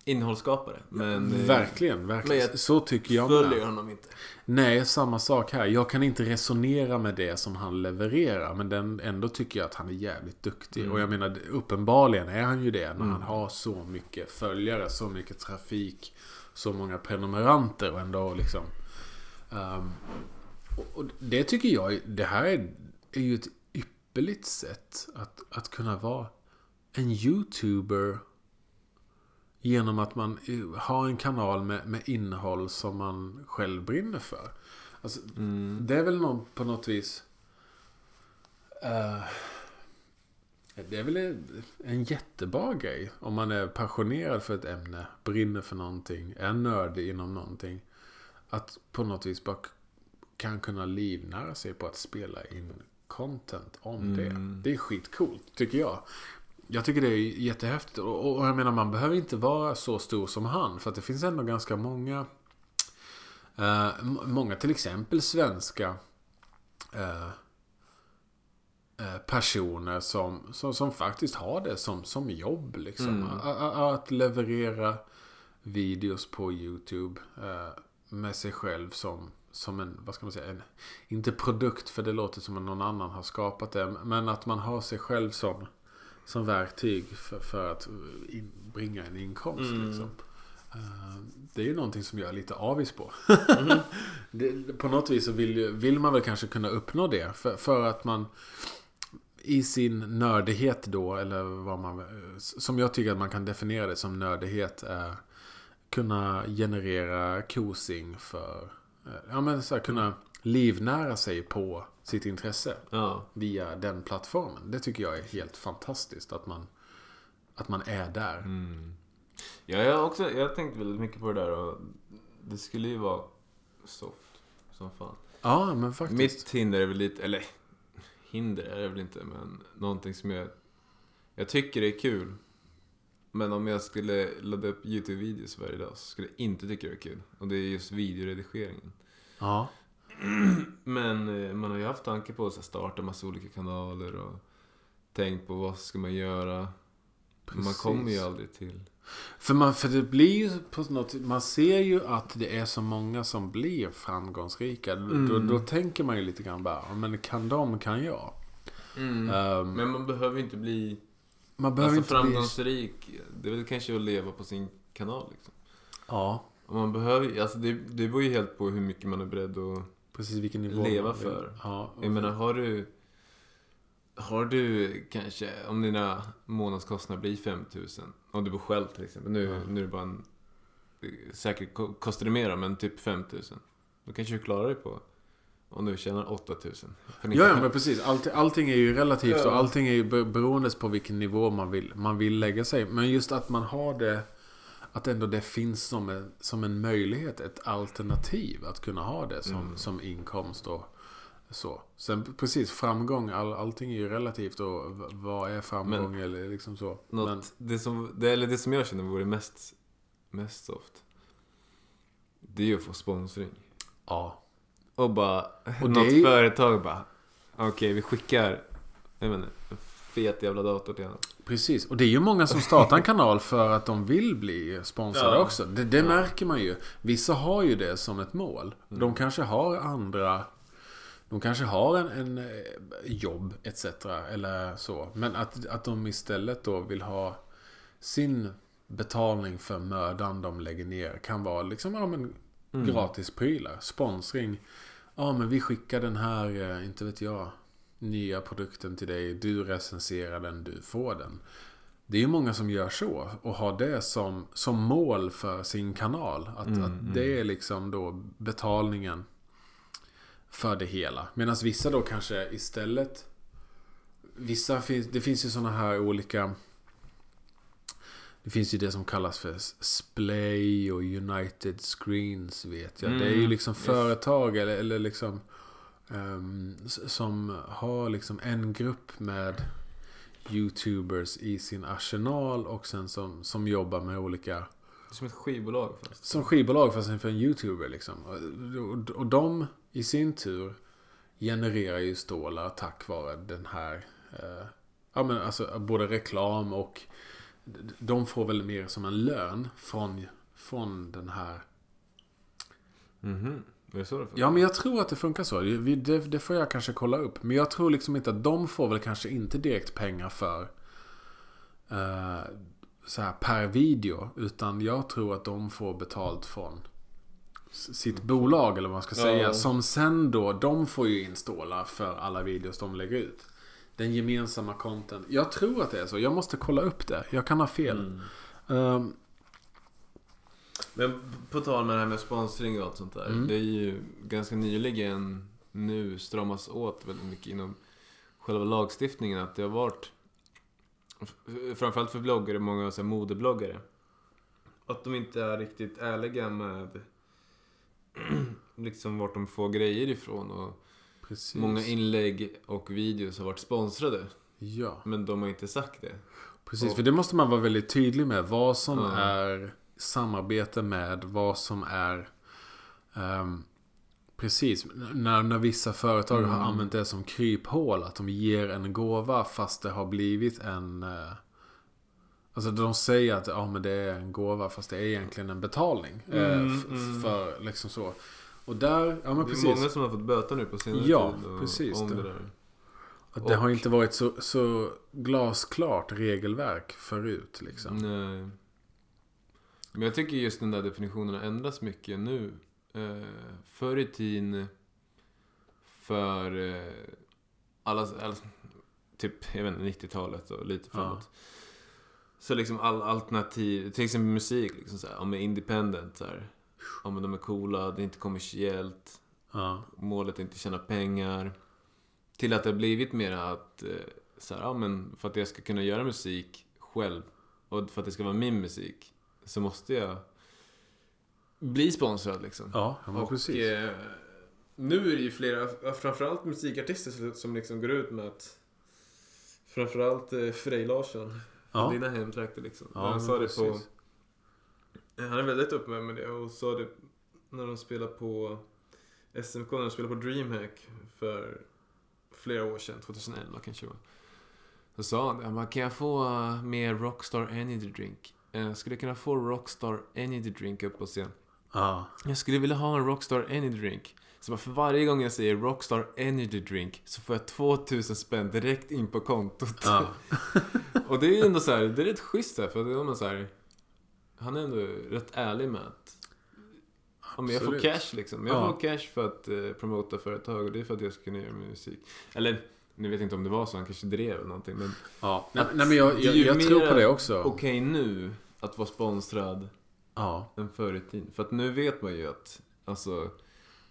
innehållsskapare. Men, ja, verkligen, verkligen. Men så tycker jag följer med. honom inte. Nej, samma sak här. Jag kan inte resonera med det som han levererar. Men den, ändå tycker jag att han är jävligt duktig. Mm. Och jag menar, uppenbarligen är han ju det. När mm. han har så mycket följare, så mycket trafik, så många prenumeranter och ändå liksom. Um, och, och det tycker jag, det här är, är ju ett ypperligt sätt att, att kunna vara en YouTuber genom att man har en kanal med, med innehåll som man själv brinner för. Alltså, mm. Det är väl någon, på något vis... Uh, det är väl en jättebra grej om man är passionerad för ett ämne, brinner för någonting, är nördig inom någonting. Att på något vis bara kan kunna livnära sig på att spela in content om mm. det. Det är skitcoolt, tycker jag. Jag tycker det är jättehäftigt. Och, och jag menar, man behöver inte vara så stor som han. För att det finns ändå ganska många... Eh, många till exempel svenska eh, eh, personer som, som, som, faktiskt har det som, som jobb. Liksom. Mm. Att, att leverera videos på YouTube eh, med sig själv som som en, vad ska man säga, en, inte produkt för det låter som att någon annan har skapat det. Men att man har sig själv som, som verktyg för, för att in, bringa en inkomst. Mm. Liksom. Uh, det är ju någonting som jag är lite avis på. Mm. det, på något vis så vill, vill man väl kanske kunna uppnå det. För, för att man i sin nördighet då, eller vad man... Som jag tycker att man kan definiera det som nördighet. Är kunna generera kosing för ja, men så här, kunna livnära sig på sitt intresse. Ja. Via den plattformen. Det tycker jag är helt fantastiskt att man, att man är där. Mm. Ja, jag har också jag har tänkt väldigt mycket på det där och det skulle ju vara soft som fan. Ja, men faktiskt. Mitt hinder är väl lite, eller hinder är det väl inte, men någonting som jag, jag tycker är kul. Men om jag skulle ladda upp YouTube-videos varje dag så skulle jag inte tycka det var kul. Och det är just videoredigeringen. Ja. Men eh, man har ju haft tanke på att starta massa olika kanaler och tänkt på vad ska man göra. Precis. Man kommer ju aldrig till... För, man, för det blir ju på något Man ser ju att det är så många som blir framgångsrika. Mm. Då, då tänker man ju lite grann bara, men kan de, kan jag. Mm. Um, men man behöver inte bli man behöver alltså inte framgångsrik, bli... det är väl kanske att leva på sin kanal liksom. Ja. Och man behöver, alltså det, det beror ju helt på hur mycket man är beredd att Precis, vilken nivå leva för. Ja, Jag menar, har du... Har du kanske, om dina månadskostnader blir 5000 Om du bor själv till exempel. Nu, ja. nu är det bara en säkert ko- kostar det mer men typ 5000. Då kanske du klarar dig på om du tjänar 8000. För ni Ja, ja, men precis. Allt, allting är ju relativt Ja. och allting är ju be- beroende på vilken nivå man vill, man vill lägga sig. Men just att man har det, att ändå det finns som en, som en möjlighet, ett alternativ att kunna ha det som, Mm. som inkomst och så. Sen precis, framgång, all, allting är ju relativt och vad är framgång eller liksom så. Något, Men, det, som, det, eller det som jag känner vore mest, mest soft. Det är ju att få sponsring. ja. Och bara, Och något det företag bara, okej vi skickar, jag inte, en fet jävla dator till honom. Precis, och det är ju många som startar en kanal för att de vill bli sponsrade Ja. också. Det, det märker man ju. Vissa har ju det som ett mål. De kanske har andra... De kanske har en, en eh, jobb etc. Eller så. Men att, att de istället då vill ha sin betalning för mödan de lägger ner kan vara liksom, ja men gratisprylar. Sponsring. Ja men vi skickar den här, eh, inte vet jag, nya produkten till dig. Du recenserar den, du får den. Det är ju många som gör så och har det som, som mål för sin kanal. Att, Mm, att det är liksom då betalningen för det hela. Medan vissa då kanske istället... Vissa finns, det finns ju sådana här olika... Det finns ju det som kallas för Splay och United Screens vet jag. det är ju Mm, liksom yes. företag eller, eller liksom... ehm, som har liksom en grupp med YouTubers i sin arsenal och sen som, som jobbar med olika som ett skivbolag fast. som skivbolag fast för en YouTuber liksom. Och, och, de i sin tur genererar ju stålar tack vare den här eh, Ja men alltså både reklam och de får väl mer som en lön från, från den här Mhm, är det det? Ja men jag tror att det funkar så. Vi- Det, det får jag kanske kolla upp. Men jag tror liksom inte att de får väl kanske inte direkt pengar för eh, så här per video. Utan jag tror att de får betalt från sitt bolag eller vad man ska Ja. säga. Som sen då, de får ju in stålar för alla videos de lägger ut. Den gemensamma content. Jag tror att det är så. Jag måste kolla upp det. Jag kan ha fel. Mm. Ehm, Men på tal med det här med sponsring och allt sånt där. Mm. Det är ju ganska nyligen nu stramas åt väldigt mycket inom själva lagstiftningen. Att det har varit, framförallt för bloggare, många så här modebloggare. Att de inte är riktigt ärliga med liksom vart de får grejer ifrån. Och precis. många inlägg och videos har varit sponsrade. Ja. Men de har inte sagt det. Precis, Och- för det måste man vara väldigt tydlig med. Vad som Ja. är samarbete med, vad som är... ehm, precis, när, när vissa företag har Mm. använt det som kryphål. Att de ger en gåva fast det har blivit en... eh, Alltså de säger att ja, men det är en gåva fast det är egentligen en betalning. eh, Mm, mm. För liksom så. Och där, ja men det är precis. många som har fått böta nu på senare Ja, tid. Och, precis Om det. det där. Att det har och- inte varit så, så glasklart regelverk förut liksom. Nej. Men jag tycker just den där definitionen har ändrats mycket nu. Eh, förr i tiden för eh, alla, alla, typ, jag vet inte, 90-talet och lite Ja. framåt. Så liksom all alternativ, till exempel musik, liksom så här, ja men independent så här. Ja men de är coola, det är inte kommersiellt, Ja. målet är inte att tjäna pengar. Till att det har blivit mer att, eh, så här, ja men för att jag ska kunna göra musik själv och för att det ska vara min musik så måste jag bli sponsrad liksom. Ja, ja och precis. eh, nu är det ju flera, framförallt musikartister som- som liksom går ut med att Framförallt eh, Frej Larsson. Ja. Dina hemtrakter liksom. Ja, han sa det på... precis. Han är väldigt uppe med det och sa det när de spelade på SMK, när de spelade på DreamHack för flera år sedan, 2011 kanske det var. Så sa han det, han bara, kan jag få uh, mer Rockstar Energy Drink? Uh, skulle jag kunna få Rockstar Energy Drink upp på scen? Ja. Jag skulle vilja ha en Rockstar Energy Drink. Så för varje gång jag säger Rockstar Energy Drink så får jag 2000 spänn direkt in på kontot. Ja. Och det är ju ändå så här, det är rätt schysst här, för då är man så här, Han är ändå rätt ärlig med att Ja, men jag får cash liksom. Jag Ja. får cash för att eh, promota företag och det är för att jag ska kunna göra musik. Eller, nu vet jag inte om det var så, han kanske drev någonting. Men Ja. Nej, nej men jag, Det jag, jag tror på det också. okej nu att vara sponsrad Ja. än förr i tiden. För att nu vet man ju att, alltså,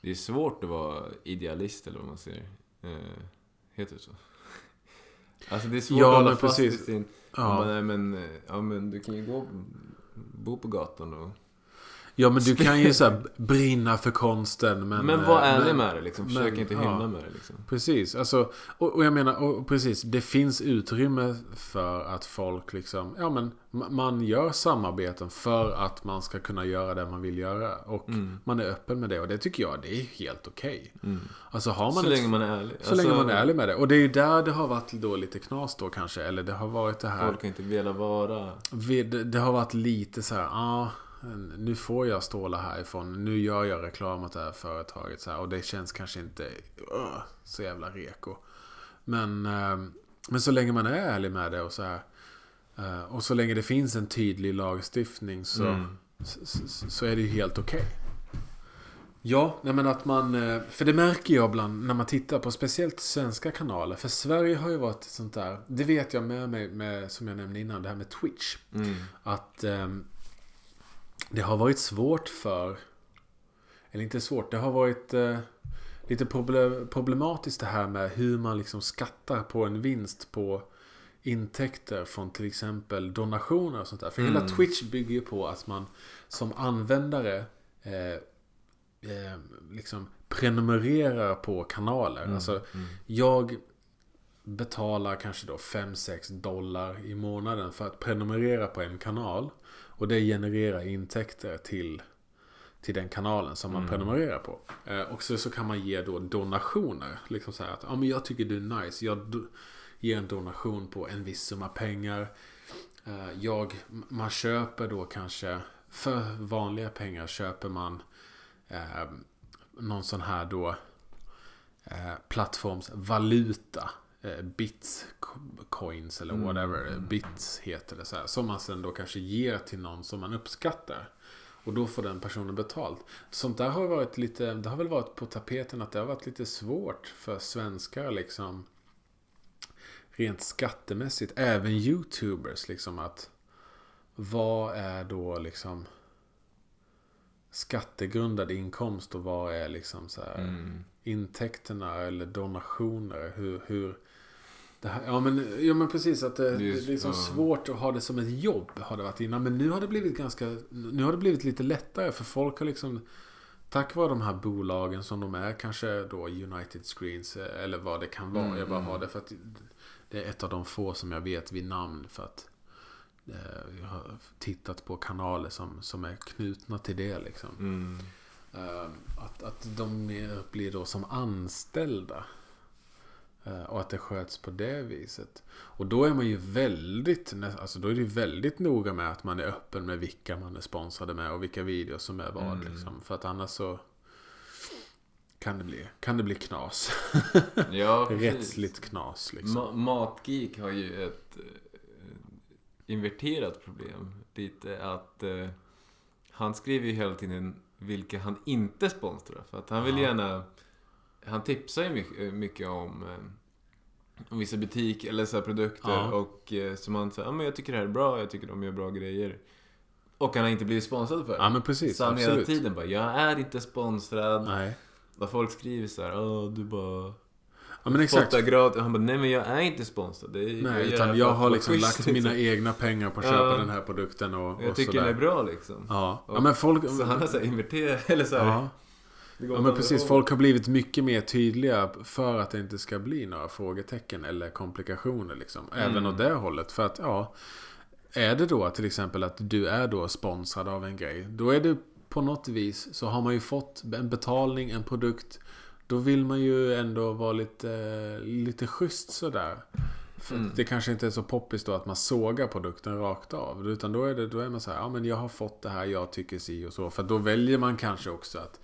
det är svårt att vara idealist eller vad man säger. Eh, heter det så? Alltså det är svårt Ja, att hålla fast precis. i sin... Ja. Ja. Nej, men, eh, ja men du kan ju gå bo på gatan och... Ja men du kan ju så här brinna för konsten men... Men, var eh, ärlig men- med det liksom. Försök men, inte ja. hymla med det liksom. Precis, alltså, och, och jag menar, och precis, det finns utrymme för att folk liksom, ja men ma- man gör samarbeten för att man ska kunna göra det man vill göra. Och Mm. man är öppen med det och det tycker jag, det är helt okej. Mm. Alltså har man Så ett, länge man är ärlig. så länge man är ärlig med det. Och det är ju där det har varit då lite knas då kanske, eller det har varit det här, Folk har inte velat vara... det, det har varit lite så här, ja, nu får jag ståla härifrån, nu gör jag reklam åt det här företaget så här, och det känns kanske inte uh, så jävla reko. Men, eh, men så länge man är ärlig med det och så här, eh, och så länge det finns en tydlig lagstiftning så, Mm. så, så, så är det ju helt okej. Ja, nej men att man... eh, För det märker jag ibland när man tittar på speciellt svenska kanaler. För Sverige har ju varit sånt där... Det vet jag med mig, med, som jag nämnde innan, det här med Twitch. Mm. Att ehm, det har varit svårt för... Eller inte svårt, det har varit eh, lite proble- problematiskt det här med hur man liksom skattar på en vinst på intäkter från till exempel donationer och sånt där. För hela Mm. Twitch bygger ju på att man som användare eh, eh, liksom prenumererar på kanaler. Mm. Alltså, Mm. jag betalar kanske då 5-6 dollar i månaden för att prenumerera på en kanal. Och det genererar intäkter till, till den kanalen som man Mm. prenumererar på. Eh, och så, så kan man ge då donationer. Liksom så här att ja, men jag tycker du är nice. Jag ger en donation på en viss summa pengar. Eh, jag, man köper då kanske för vanliga pengar köper man eh, någon sån här då eh, plattformsvaluta. Eh, bitcoins eller Mm, whatever. mm. Bits heter det så här. Som man sen då kanske ger till någon som man uppskattar. Och då får den personen betalt. Sånt där har varit lite, det har väl varit på tapeten att det har varit lite svårt för svenskar liksom. Rent skattemässigt. Även YouTubers liksom att. Vad är då liksom skattegrundad inkomst och vad är liksom så här Mm. intäkterna eller donationer? Hur, hur här, ja, men, ja men precis att det, är det, är liksom ja. svårt att ha det som ett jobb har det varit innan. Men nu har det blivit ganska Nu har det blivit lite lättare för folk har liksom Tack vare de här bolagen som de är kanske då United Screens eh, eller vad det kan vara. Mm, jag bara mm. har det för att det är ett av de få som jag vet vid namn för att eh, jag har tittat på kanaler som, som är knutna till det liksom. Mm. Eh, Att, att de mer blir då som anställda. Eh, Och att det sköts på det viset. Och då är man ju väldigt, alltså då är det väldigt noga med att man är öppen med vilka man är sponsrade med och vilka videos som är vad. Mm. Liksom. För att annars så kan det bli, kan det bli knas. Ja. Rättsligt knas liksom. Ma- Matgeek har ju ett eh, inverterat problem. Lite att eh, han skriver ju hela tiden vilka han inte sponsrar. För att han vill Ja. gärna... Han tipsar ju mycket, mycket om, eh, om vissa butiker eller så produkter. Ja. Och eh, som han säger, ja men jag tycker det här är bra, jag tycker de gör bra grejer. Och han har inte blivit sponsrad för det. Ja men precis, så han hela absolut. tiden bara, jag är inte sponsrad. Nej. Och folk skriver så här, åh du bara... Ja men exakt. Och han bara, nej men jag är inte sponsrad. Det är, Nej, det utan jag har liksom schysst, lagt liksom. mina egna pengar på att köpa Ja. den här produkten och, Jag och tycker sådär. den är bra liksom. Ja. ja, Och- men folk... Så han har såhär inverterat, eller såhär. ja. Ja, men precis. Folk har blivit mycket mer tydliga för att det inte ska bli några frågetecken eller komplikationer liksom. Även Mm. åt det hållet. För att, ja. Är det då till exempel att du är då sponsrad av en grej. Då är det på något vis så har man ju fått en betalning, en produkt. Då vill man ju ändå vara lite, lite schysst sådär. För Mm. det kanske inte är så poppis då att man sågar produkten rakt av. Utan då är, det, då är man så här, ja men jag har fått det här, jag tycker si och så. För då väljer man kanske också att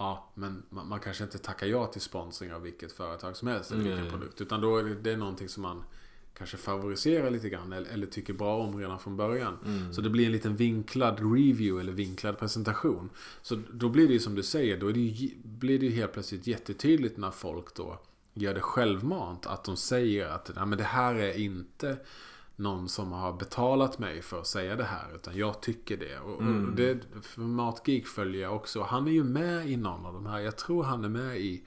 Ja, men man, man kanske inte tackar ja till sponsring av vilket företag som helst eller vilken produkt. Utan då är det, det är någonting som man kanske favoriserar lite grann eller, eller tycker bra om redan från början. Mm. Så det blir en liten vinklad review eller vinklad presentation. Så då blir det ju som du säger, då det ju, blir det ju helt plötsligt jättetydligt när folk då gör det självmant. Att de säger att Nej, men det här är inte någon som har betalat mig för att säga det här. Utan jag tycker det. Och, Mm. och det för Matgeek följer jag också. Han är ju med i någon av de här. Jag tror han är med i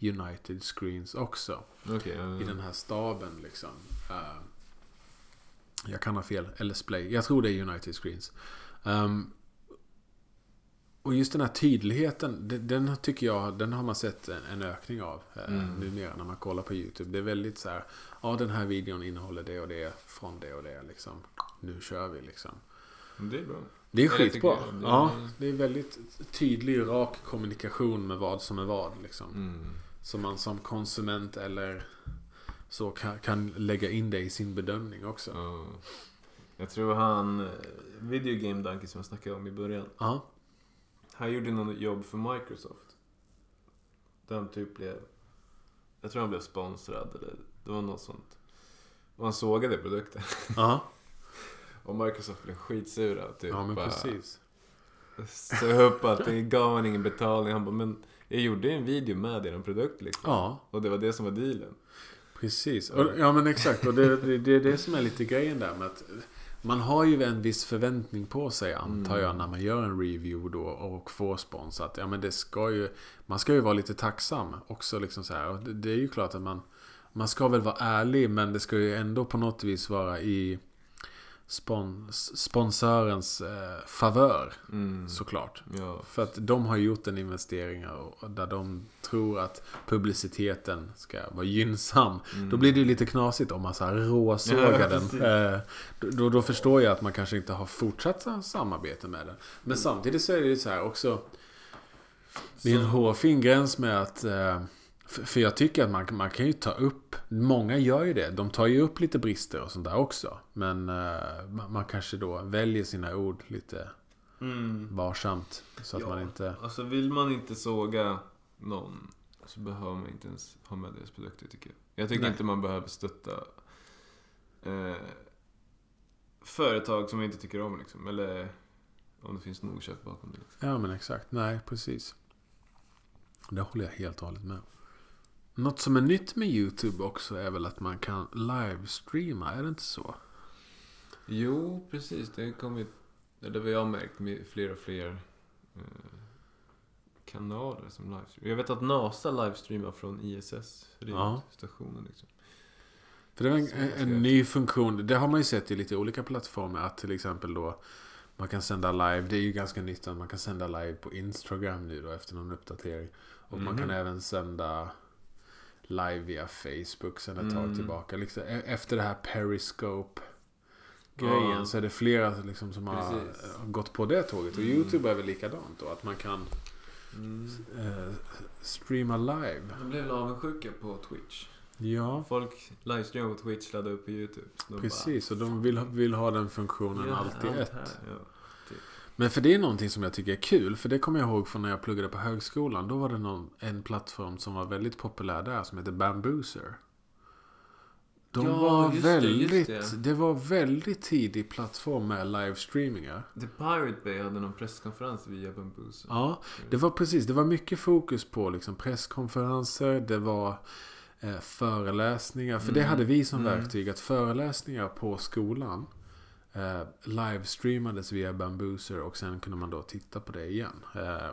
United Screens också. Okej, ja, I den här staben liksom. Eh, jag kan ha fel. Eller Splay. Jag tror det är United Screens. Ehm, och just den här tydligheten. det- Den tycker jag. Den har man sett en, ökning av. eh, Mm. Numera när man kollar på YouTube. Det är väldigt så här. Ja den här videon innehåller det och det. Från det och det liksom. Nu kör vi liksom. Det är bra. Det är skitbra. Det är- Ja, det är väldigt tydlig, rak kommunikation med vad som är vad. Liksom. Mm. Som man som konsument eller så kan, kan lägga in det i sin bedömning också. Ja. Jag tror han, eh, Video Game Donkey som jag snackade om i början. Ja. Han gjorde något jobb för Microsoft. Där han typ blev... Jag tror han blev sponsrad eller det var något sånt. Och han sågade produkten. Ja, Och Microsoft blev skitsura. Typ ja men bara precis. Sög upp att det gav han ingen betalning. Han bara, men jag gjorde en video med er produkt liksom. Ja, Och det var det som var dealen. precis. Och, ja men exakt. Och det, det, det är det som är lite grejen där med att man har ju en viss förväntning på sig antar jag när man gör en review då och får sponsrat. Ja men det ska ju, man ska ju vara lite tacksam också liksom så här. Och det, det är ju klart att man, man ska väl vara ärlig men det ska ju ändå på något vis vara i spons, sponsörens eh, favör Mm. såklart. Ja. För att de har gjort en investering och- där de tror att publiciteten ska vara gynnsam. Då blir det ju lite knasigt om man så här råsågar Ja, den. Eh, då, då förstår jag att man kanske inte har fortsatt sa- samarbete med den. Men samtidigt så är det ju så här också. Det är en hårfin gräns med att... eh, För för jag tycker att man, man kan ju ta upp... Många gör ju det. De tar ju upp lite brister och sånt där också. Men eh, man, man kanske då väljer sina ord lite Mm. varsamt. Så att ja. man inte... Alltså vill man inte såga någon så behöver man inte ens ha med deras produkter tycker jag. Jag tycker Nej. inte man behöver stötta eh, företag som man inte tycker om liksom. Eller om det finns nog kött bakom det. Liksom. Ja men exakt. Nej precis. Det håller jag helt och hållet med. Något som är nytt med YouTube också är väl att man kan livestreama. Är det inte så? Jo, precis. Det har kommit, eller vad jag har märkt, med fler och fler eh, kanaler som livestreamar. Jag vet att NASA livestreamar från ISS, Ja. rymdstationen. Liksom. För det är en, en, en ny funktion. Det har man ju sett i lite olika plattformar. Att till exempel då man kan sända live. Det är ju ganska nytt att man kan sända live på Instagram nu då efter någon uppdatering. Och man kan Mhm. även sända live via Facebook sen ett tag Mm. tillbaka. Liksom, e- efter det här Periscope grejen Ja. så är det flera liksom som har Precis. eh, gått på det tåget. Och Mm. YouTube är väl likadant då. Att man kan Mm. eh, streama live. De blev väl avundsjuka på Twitch. Ja, Folk livestreamar på Twitch, laddar upp på YouTube. De precis. Och de vill, vill ha den funktionen Ja, allt i ett. här, ja. Men för det är någonting som jag tycker är kul. För det kommer jag ihåg från när jag pluggade på högskolan. Då var det någon, en plattform som var väldigt populär där som heter Bambooser. De Ja, var just det, väldigt, just det. det. var väldigt tidig plattform med livestreamingar. The Pirate Bay hade någon presskonferens via Bambusa. Ja, det var precis. Det var mycket fokus på liksom presskonferenser. Det var eh, föreläsningar. För det Mm. hade vi som Mm. verktyg. Att föreläsningar på skolan eh, livestreamades via Bambooser. Och sen kunde man då titta på det igen. Eh,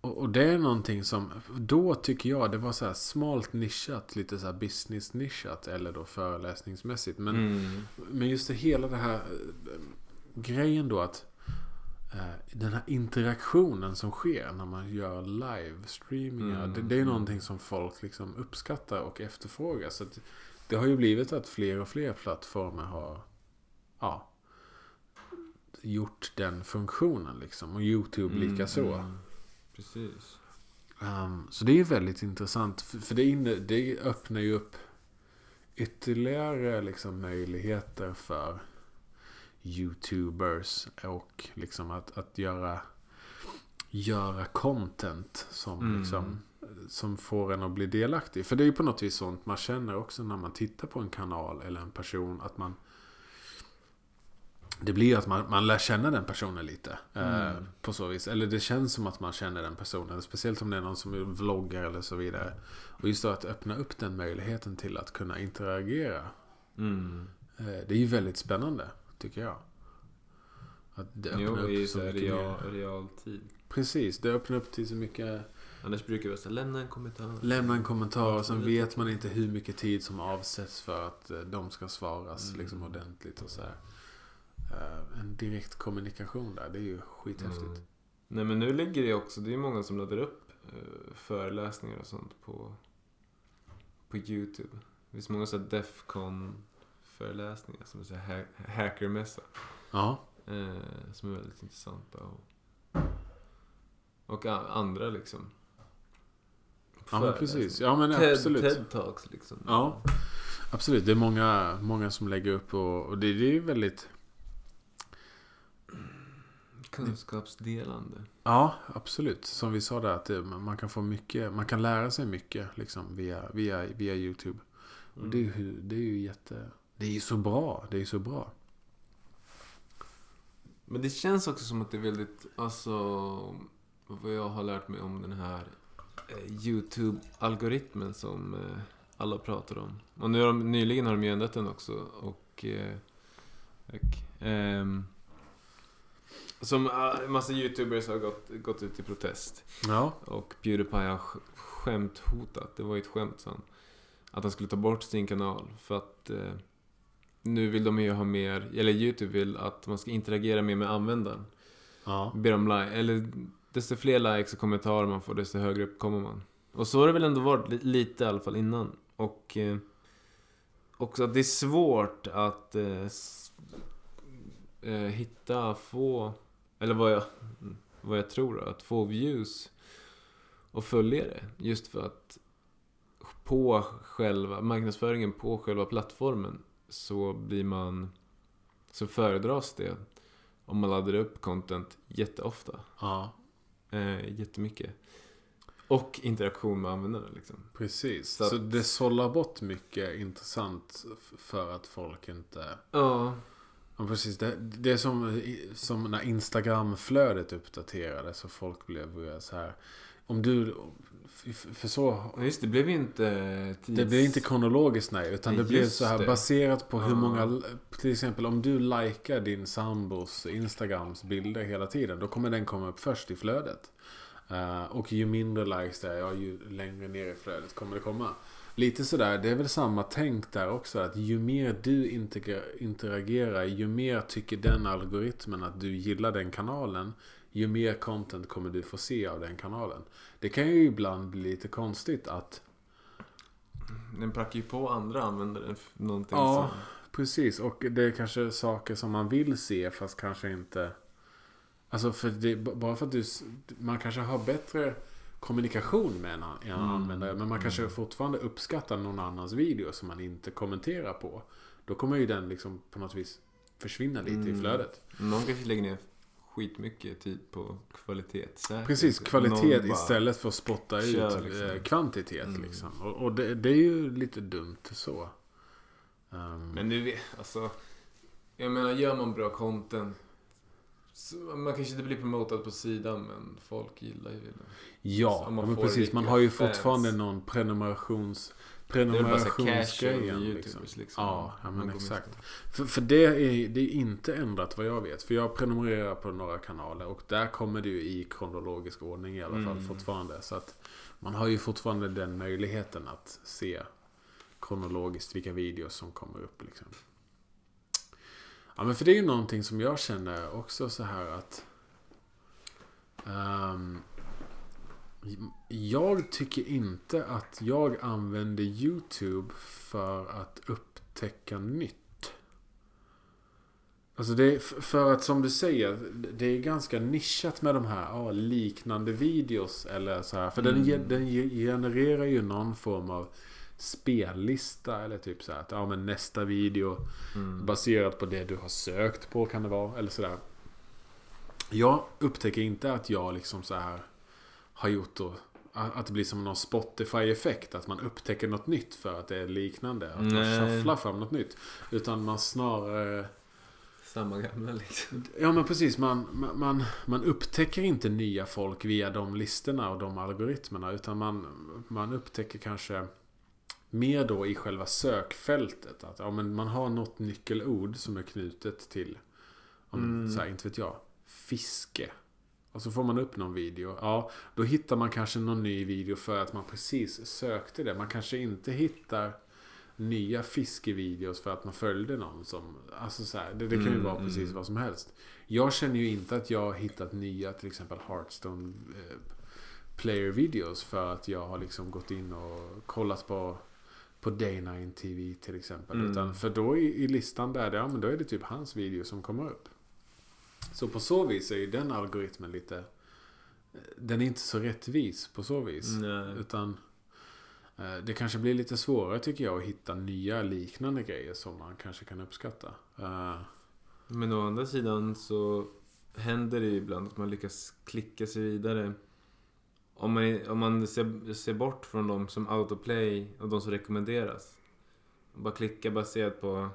och, och det är någonting som, då tycker jag det var så här smalt nischat, lite så här business nischat eller då föreläsningsmässigt. Men Mm. men just det hela det här eh, grejen då att eh, den här interaktionen som sker när man gör livestreamingar. Mm, det, det är mm. någonting som folk liksom uppskattar och efterfrågar. Så det har ju blivit att fler och fler plattformar har ja, gjort den funktionen liksom. Och YouTube lika så. Mm. Precis. Um, så det är väldigt intressant. För, för det, inne, det öppnar ju upp ytterligare liksom möjligheter för YouTubers och liksom att, att göra, göra content som, Mm. liksom, som får en att bli delaktig. För det är ju på något vis sånt man känner också när man tittar på en kanal eller en person. Att man det blir ju att man, man lär känna den personen lite. Eh, Mm. på så vis. Eller det känns som att man känner den personen. Speciellt om det är någon som vloggar eller så vidare. Och just då att öppna upp den möjligheten till att kunna interagera. Mm. Eh, Det är ju väldigt spännande, tycker jag. Att det öppnar Jo, upp i så mycket real, mer. realtid. Precis, det öppnar upp till så mycket. Annars brukar så här, lämna en kommentar. Lämna en kommentar och sen vet man inte hur mycket tid som avsätts för att eh, de ska svaras Mm. liksom ordentligt och så här. Eh, En direkt kommunikation där, det är ju skithäftigt. Mm. Nej men nu ligger det också, det är många som laddar upp eh, föreläsningar och sånt på, på YouTube. Det finns många sådana Defcon föreläsningar som är så här ha- hackermässa. Ja, Eh, som är väldigt intressanta. Och, och andra liksom. ja men precis. Ja men TED, absolut. TED-talks liksom. Ja, absolut. Det är många, många som lägger upp och, och det, det är ju väldigt... Kunskapsdelande. Ja, absolut. Som vi sa där, att det, man kan få mycket, man kan lära sig mycket liksom via, via, via YouTube. Och det är ju, det är ju jätte... Det är ju så bra. Det är ju så bra. Men det känns också som att det är väldigt, alltså, vad jag har lärt mig om den här eh, YouTube-algoritmen som eh, alla pratar om. Och nu har de, nyligen har de ju ändrat den också. Och, eh, och ehm, som ah, en massa YouTubers har gått, gått ut i protest. Ja, Och Pewdiepie har sk- skämthotat, det var ju ett skämt sa han. Att han skulle ta bort sin kanal för att eh, nu vill de ju ha mer, eller YouTube vill att man ska interagera mer med användaren. ja. Ber om like, eller desto fler likes och kommentarer man får desto högre upp kommer man. Och så har det väl ändå varit li- lite i alla fall innan. Och eh, också att det är svårt att eh, eh, hitta, få, eller vad jag, vad jag tror att få views och följare. Just för att på själva marknadsföringen på själva plattformen så blir man, så föredras det om man laddar upp content jätteofta. ja. Eh, jättemycket. Och interaktion med användarna liksom. Precis. Så Så, att- det sållar bort mycket intressant för att folk inte... Ja. Ja, precis. Det, det är som, som när Instagram-flödet uppdaterades så folk blev eh, så här... Om du... För, så... Just det, blev inte tids... Det blev inte kronologiskt nej, utan det Nej, blev just så här det. baserat på hur många... Till exempel om du likar din sambos Instagrams bilder hela tiden, då kommer den komma upp först i flödet. Eh, och ju mindre likes det är, ja, ju längre ner i flödet kommer det komma. Lite sådär, det är väl samma tänk där också. Att ju mer du interagerar, ju mer tycker den algoritmen att du gillar den kanalen. Ju mer content kommer du få se av den kanalen. Det kan ju ibland bli lite konstigt att Den prackar ju på andra användare någonting Ja. som... Precis, och det är kanske saker som man vill se fast kanske inte... Alltså för det, bara för att du... Man kanske har bättre kommunikation med en, en Mm. användare. Men man kanske fortfarande uppskattar någon annans video som man inte kommenterar på. Då kommer ju den liksom på något vis försvinna lite i Mm. flödet. Någon kanske lägger ner skitmycket tid på kvalitet. säkert. Precis, kvalitet istället för att spotta ut kör, liksom. eh, kvantitet. Mm. Liksom. Och, och det, det är ju lite dumt så. Um, Men vet, alltså. Jag menar, gör man bra content. Så man kanske inte blir promotad på sidan, men folk gillar ju det. Ja, man men precis. Man har ju fans. fortfarande någon prenumerations... Prenumerationsgrejen. Liksom. liksom. Ja, ja men exakt. För, för det, är, det är inte ändrat vad jag vet. För jag prenumererar på några kanaler och där kommer det ju i kronologisk ordning i alla fall Mm. fortfarande. Så att man har ju fortfarande den möjligheten att se kronologiskt vilka videos som kommer upp. Liksom. Ja men för det är ju någonting som jag känner också så här att ehm, jag tycker inte att jag använder YouTube för att upptäcka nytt. Alltså det är för att som du säger, det är ganska nischat med de här ja, liknande videos eller så här. För den, Mm. den ge- genererar ju någon form av spellista eller typ så här att ja men nästa video Mm. baserat på det du har sökt på kan det vara eller sådär. Jag upptäcker inte att jag liksom så här har gjort då att det blir som någon Spotify-effekt. Att man upptäcker något nytt för att det är liknande. Att man Nej. shufflar fram något nytt. Utan man snarare... Samma gamla liksom. Ja men precis. Man, man- man, man upptäcker inte nya folk via de listorna och de algoritmerna. Utan man, man upptäcker kanske mer då i själva sökfältet. Att ja, men man har något nyckelord som är knutet till, om, Mm. så här, inte vet jag, fiske. Och så får man upp någon video. Ja, då hittar man kanske någon ny video för att man precis sökte det. Man kanske inte hittar nya fiskevideos för att man följde någon som... Alltså så här, det, det kan ju Mm, vara precis mm. vad som helst. Jag känner ju inte att jag har hittat nya till exempel Hearthstone eh, player videos för att jag har liksom gått in och kollat på på Day9 TV till exempel. Mm. Utan för då i, i listan där, ja men då är det typ hans video som kommer upp. Så på så vis är ju den algoritmen lite... eh, Den är inte så rättvis på så vis. Nej. Utan eh, det kanske blir lite svårare tycker jag att hitta nya liknande grejer som man kanske kan uppskatta. Eh, Men å andra sidan så händer det ju ibland att man lyckas klicka sig vidare. Om man, om man ser, ser bort från de som autoplay och de som rekommenderas. Bara klicka baserat på...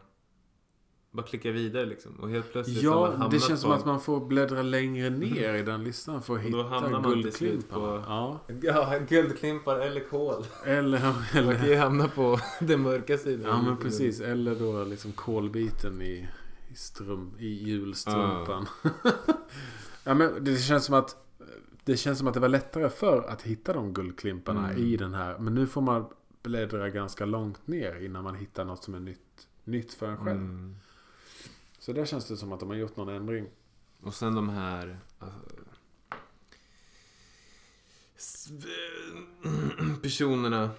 Bara klicka vidare liksom. Och helt plötsligt har man Ja, hamnat det känns på, som att man får bläddra längre ner i den listan för att hitta guldklimparna. på- Ja, Ja, guldklimpar eller kol. eller, Man kan eller, ju hamna på den mörka sidan. ja men precis. Eller då liksom kolbiten i, i, strum, i julstrumpan. ja, men det känns som att det känns som att det var lättare för att hitta de guldklimparna Mm. i den här. Men nu får man bläddra ganska långt ner innan man hittar något som är nytt, nytt för en själv. Mm. Så där känns det som att de har gjort någon ändring. Och sen de här... Alltså, personerna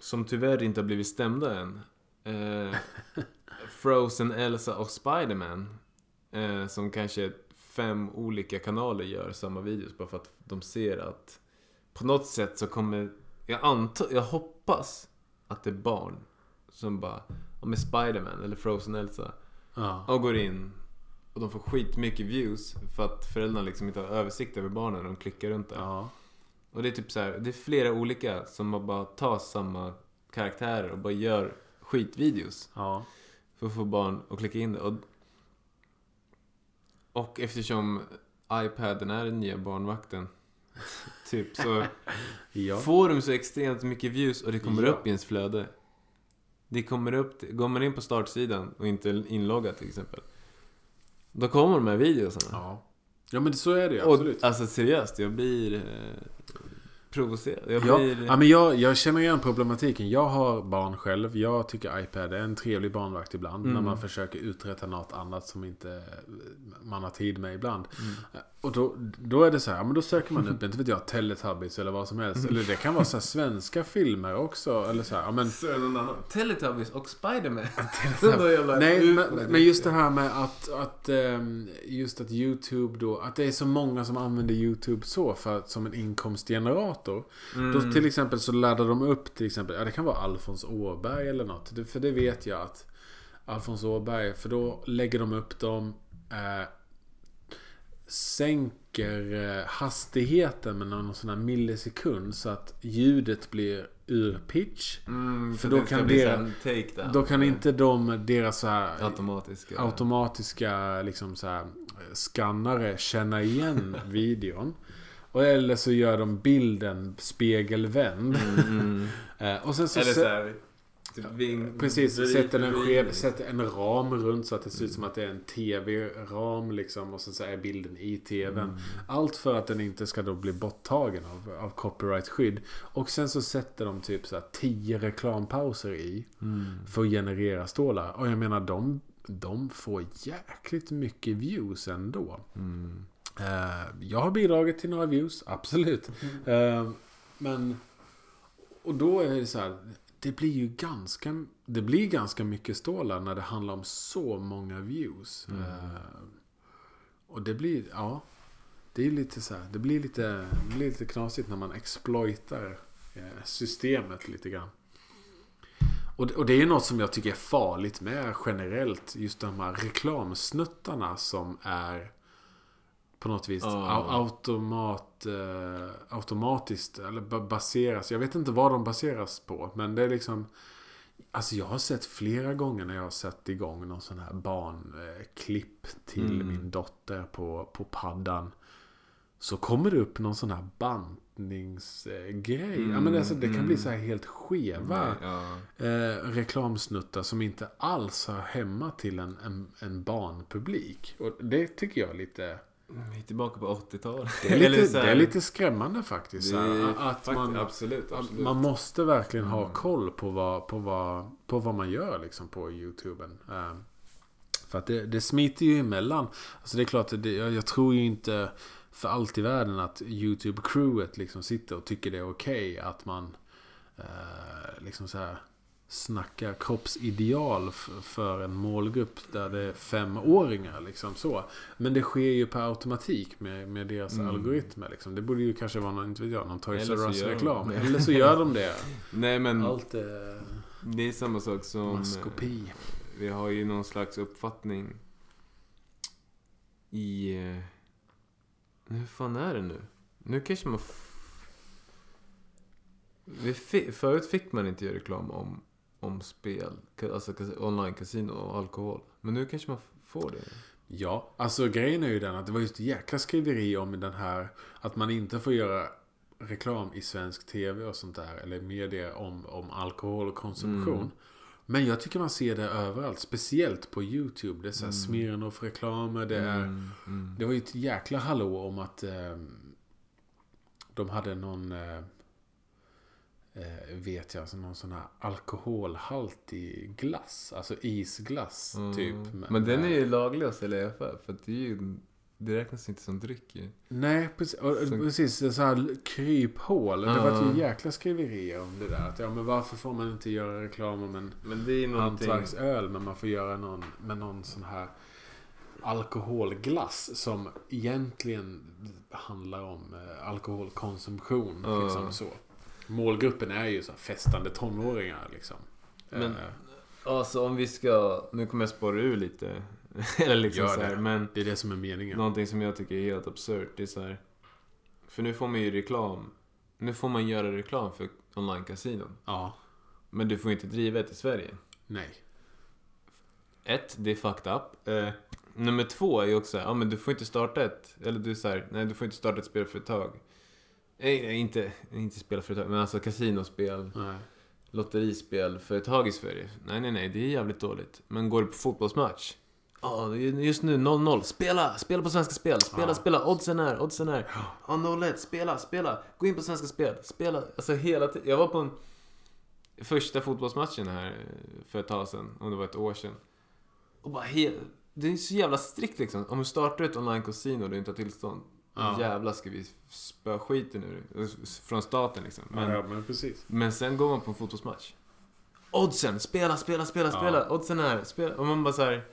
som tyvärr inte har blivit stämda än. Eh, Frozen, Elsa och Spiderman. Eh, som kanske fem olika kanaler gör samma videos bara för att de ser att på något sätt så kommer... Jag antar, jag hoppas att det är barn som bara, ja med Spiderman eller Frozen Elsa Ja. och går in och de får skitmycket views för att föräldrarna liksom inte har översikt över barnen de klickar runt där. Ja. Och det är typ så här, det är flera olika som bara tar samma karaktärer och bara gör skitvideos Ja. för att få barn att klicka in det. Och, och eftersom iPaden är den nya barnvakten typ så Ja. får de så extremt mycket views och det kommer Ja. upp i ens flöde. Det kommer upp, går man in på startsidan och inte är inloggad till exempel. Då kommer de här videosarna. Ja. Ja men så är det ju och, absolut. alltså seriöst, jag blir eh, provocerad. Jag Ja, blir... ja, men jag, jag känner igen problematiken. Jag har barn själv. Jag tycker iPad är en trevlig barnvakt ibland. Mm. När man försöker uträtta något annat som inte man har tid med ibland. Mm. Och då, då är det så här, ja, men då söker man upp, inte vet jag, Teletubbies eller vad som helst. Eller det kan vara så svenska filmer också. Eller så här, ja, men. Teletubbies och Spiderman. Jävla Nej, men, men just det här med att, att ehm, just att YouTube då, att det är så många som använder YouTube så för som en inkomstgenerator. Mm. Då till exempel så laddar de upp till exempel, ja det kan vara Alfons Åberg eller något. För det vet jag att Alfons Åberg, för då lägger de upp dem, eh, sänker eh, hastigheten med någon sån här millisekund så att ljudet blir ur pitch. Mm, För då kan takedown. Då kan inte de, deras så här Automatiska. automatiska liksom så här, skannare känna igen videon. Och eller så gör de bilden spegelvänd. Mm, mm. Eh, och sen så, Eller se- såhär... Typ ving, Precis, vrid- sätter en, skev, sätter en ram runt så att det ser ut som att det är en tv-ram liksom. Och sen så är bilden i tvn. Mm. Allt för att den inte ska då bli borttagen av, av copyright-skydd. Och sen så sätter de typ så här 10 reklampauser i. Mm. För att generera stålar. Och jag menar de, de får jäkligt mycket views ändå. Mm. Eh, jag har bidragit till några views, absolut. Eh, men... Och då är det så här. Det blir ju ganska... Det blir ganska mycket stålar när det handlar om så många views. Mm. Eh, och det blir... Ja. Det är lite så här. Det blir lite, det blir lite knasigt när man exploitar systemet lite grann. Och, och det är ju något som jag tycker är farligt med generellt. Just de här reklamsnuttarna som är på något vis Ja. au- automat, eh, automatiskt eller ba- baseras. Jag vet inte vad de baseras på. Men det är liksom Alltså jag har sett flera gånger när jag har satt igång någon sån här barnklipp till Mm. min dotter på, på paddan. Så kommer det upp någon sån här bantningsgrej. ja, men Mm, alltså, det kan mm. bli så här helt skeva Ja. eh, reklamsnuttar som inte alls hör hemma till en, en, en barnpublik. Och det tycker jag är lite... Vi är tillbaka på 80-talet. Det det är lite skrämmande faktiskt. Är att fakt- man, absolut, absolut. man måste verkligen ha Mm. koll på vad, på vad, på vad man gör liksom på YouTuben. Eh, för att det, det smiter ju emellan. Alltså det är klart, det, jag, jag tror ju inte för allt i världen att YouTube-crewet liksom sitter och tycker det är okej att man eh, liksom så här snackar kroppsideal för en målgrupp där det är femåringar. Liksom så. Men det sker ju per automatik med, med deras Mm. algoritmer. Liksom. Det borde ju kanske vara någon, inte vet jag, någon Toys R så Us gör de reklam. det. Eller så gör de det. Nej men Allt är det är samma sak som... maskopi. eh, Vi har ju någon slags uppfattning i... eh, Hur fan är det nu? Nu kanske man... Förut fick man inte göra reklam om, om spel, alltså kas- online-casino och alkohol. Men nu kanske man får det. Ja, alltså grejen är ju den att det var just jäkla skriveri om den här att man inte får göra reklam i svensk tv och sånt där. Eller media om, om alkoholkonsumtion. Mm. Men jag tycker man ser det överallt. Speciellt på YouTube. Det är så här Mm. Smirnoff-reklamer. Det är... Mm, mm. Det var ju ett jäkla hallå om att eh, de hade någon, eh, eh, vet jag, alltså någon sån här alkoholhaltig glass. Alltså isglass Mm. typ. med- Men den är med- ju laglig i affär. För att det, är ju, det räknas inte som dryck ju. Nej, precis. Så- precis det är så här kryphål. Det Ja. var ju jäkla skriverier om det där. Att, ja, men varför får man inte göra reklam om en Men det är hantverksöl men man får göra någon med någon sån här alkoholglass som egentligen handlar om eh, alkoholkonsumtion. Ja. Liksom så. Målgruppen är ju så här festande tonåringar liksom. Men- Eh, Alltså om vi ska... Nu kommer jag spåra ur lite. Eller liksom Gör så här, det. Men det är det som är meningen. någonting som jag tycker är helt absurt. Det är så här. För nu får man ju reklam. Nu får man göra reklam för online-casinon. Ja. Men du får inte driva ett i Sverige. Nej. Ett, det är fucked up. Eh, nummer två är ju också ja men du får inte starta ett, eller du säger nej du får inte starta ett spelföretag. Nej, inte, inte spelföretag, men alltså kasinospel, Nej. lotterispelföretag i Sverige. Nej, nej, nej, det är jävligt dåligt. Men går du på fotbollsmatch? Ja, just nu 0-0. Spela! Spela på Svenska Spel. Spela, Ja. spela. Oddsen är, oddsen är. Ja, 0-1. Spela, spela. Gå in på Svenska Spel. Spela. Alltså hela tiden. Jag var på en första fotbollsmatchen här eh, för ett tag sedan. Om det var ett år sedan. Och bara he- Det är så jävla strikt liksom. Om du startar ett online-casino och du inte har tillstånd. Ja. Jävlar ska vi spöa skiten det. Från staten liksom. Men, ja, men precis. men sen går man på en fotbollsmatch. Oddsen! Spela, spela, spela, Ja. spela. Oddsen är, spela. Och man bara så här.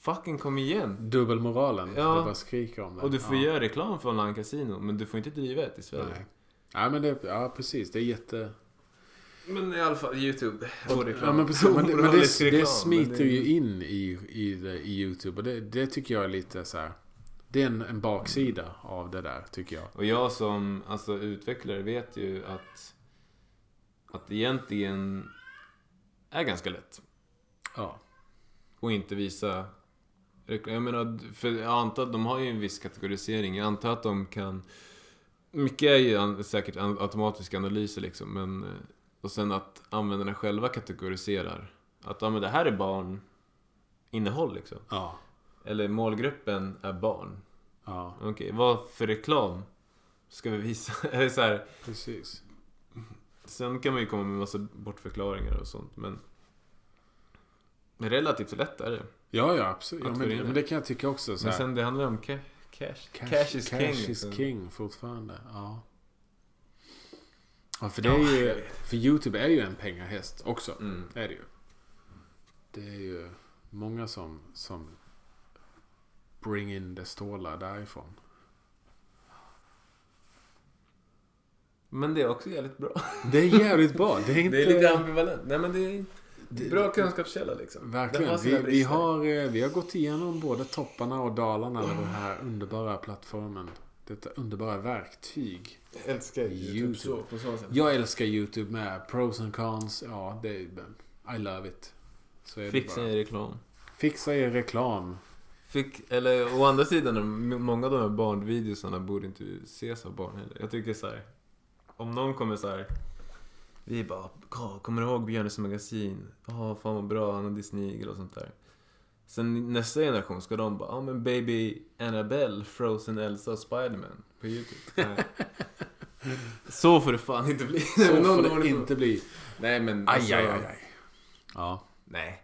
Fucking kom igen. Dubbelmoralen. Ja. Du bara skriker om det. Och du får ja. göra reklam för online-casino, men du får inte driva ett i Sverige. Nej. Nej men det, ja precis. Det är jätte... Men i alla fall YouTube. Och, ja, men precis, men det, men det, det smiter ju in i, i, i YouTube. Och det, det tycker jag är lite så här. Det är en, en baksida av det där, tycker jag. Och jag som alltså, utvecklare vet ju att att egentligen är ganska lätt. Ja. Och inte visa. Jag menar, för jag antar att de har ju en viss kategorisering. Jag antar att de kan... Mycket är ju säkert automatiska analyser liksom, men... eh, Och sen att användarna själva kategoriserar. Att ja, men det här är barninnehåll liksom. Ja. Eller målgruppen är barn. Ja, Okej, vad för reklam ska vi visa? Eller så här, precis. sen kan man ju komma med massa bortförklaringar och sånt, men... Relativt lätt är det. Ja, ja, absolut. Ja, men, men det kan jag tycka också. Så Men sen det handlar om ca- cash. Cash, Cash, is cash king. is liksom. king fortfarande. Ja. Ja, för det är ju... För YouTube är ju en pengahäst också. Mm. Är det ju. Det är ju många som, som bring in the stålar därifrån. Men det är också jävligt bra. Det är jävligt bra. Det är inte... Det är lite ambivalent. Nej men det är Det- bra kunskapskälla liksom. Verkligen. har Vi, vi, har, eh, vi har gått igenom både topparna och dalarna med den här underbara plattformen. Detta underbara verktyg. Jag älskar YouTube, YouTube. så, på så sätt. Jag älskar YouTube med pros and cons. Ja, det är... I love it. Så är Fixa det bara. en reklam. Fixa er reklam. Fick, eller å andra sidan, många av de här barnvideosarna borde inte ses av barn heller. Jag tycker så här. Om någon kommer så här. Vi bara, "Åh, kommer du ihåg Björnes magasin? Ja, fan vad bra, han hade snigel och sånt där. Sen nästa generation ska de bara, ja men Baby Annabelle, Frozen Elsa och Spiderman på YouTube. Nej. Så får det fan inte bli. Så får det inte bli. Nej men Aj, alltså, aj, aj, aj. Ja. Nej.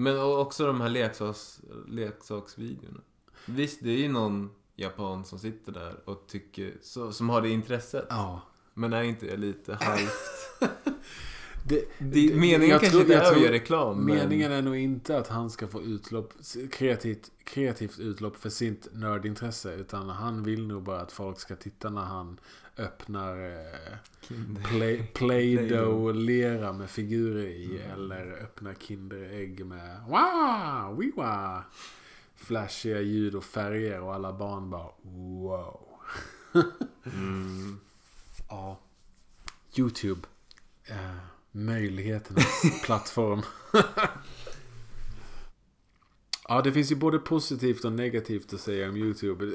Men också de här leksaks, leksaksvideorna. Visst, det är ju någon japan som sitter där och tycker, så, som har det intresset. ja. Men är inte lite halvt... Det, Det, meningen jag kanske tror- inte är att göra reklam. men- Meningen är nog inte att han ska få utlopp, kreativt, kreativt utlopp för sitt nördintresse. Utan han vill nog bara att folk ska titta när han öppnar eh, play, Play-Doh-lera med figurer i. Eller öppnar Kinderägg med wow, wiwa. Flashiga ljud och färger och alla barn bara wow. Mm. Ja. YouTube. Eh, möjligheternas plattform. ja, det finns ju både positivt och negativt att säga om YouTube.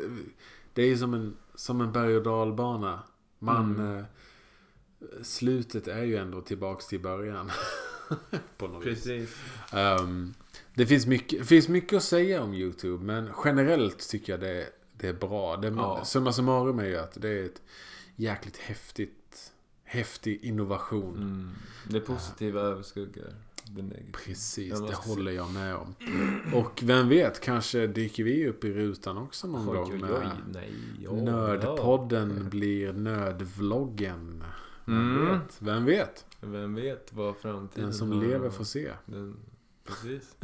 Det är ju som en, som en berg och dalbana. Man... Mm. Eh, slutet är ju ändå tillbaks till början. På något. Precis. Ehm, det finns mycket, finns mycket att säga om YouTube. Men generellt tycker jag det, det är bra. Det, Ja. Summa summarum är ju att det är ett jäkligt häftigt, häftig innovation. Mm. Det positiva överskuggar negativa. Precis, det håller jag med om. Och vem vet, kanske dyker vi upp i rutan också någon Oj, gång. oj, oj, nej, ja, Nördpodden ja. blir Nördvloggen. Vem Mm. vet? Vem vet? Vem vet vad framtiden Den som har- lever får se. Den, precis.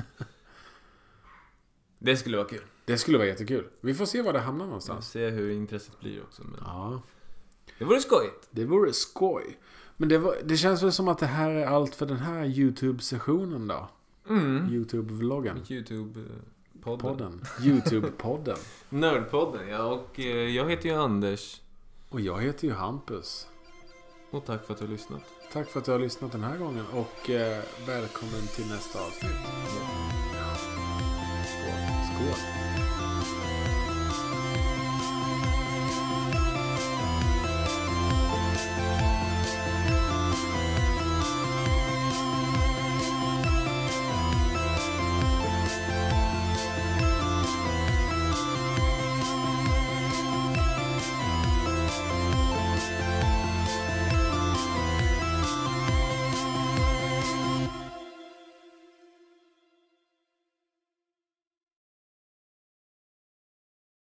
det skulle vara kul. Det skulle vara jättekul. Vi får se var det hamnar Vi får någonstans. se hur intresset blir också. Men Ja, det vore skojigt. det vore skoj. Men det, var, det känns väl som att det här är allt för den här YouTube-sessionen då? Mm. YouTube-vloggen. YouTube-podden. Podden. YouTube-podden. Nördpodden, ja. Och eh, jag heter ju Anders. Och jag heter ju Hampus. Och tack för att du har lyssnat. Tack för att du har lyssnat den här gången och eh, välkommen till nästa avsnitt. Skål. Skål.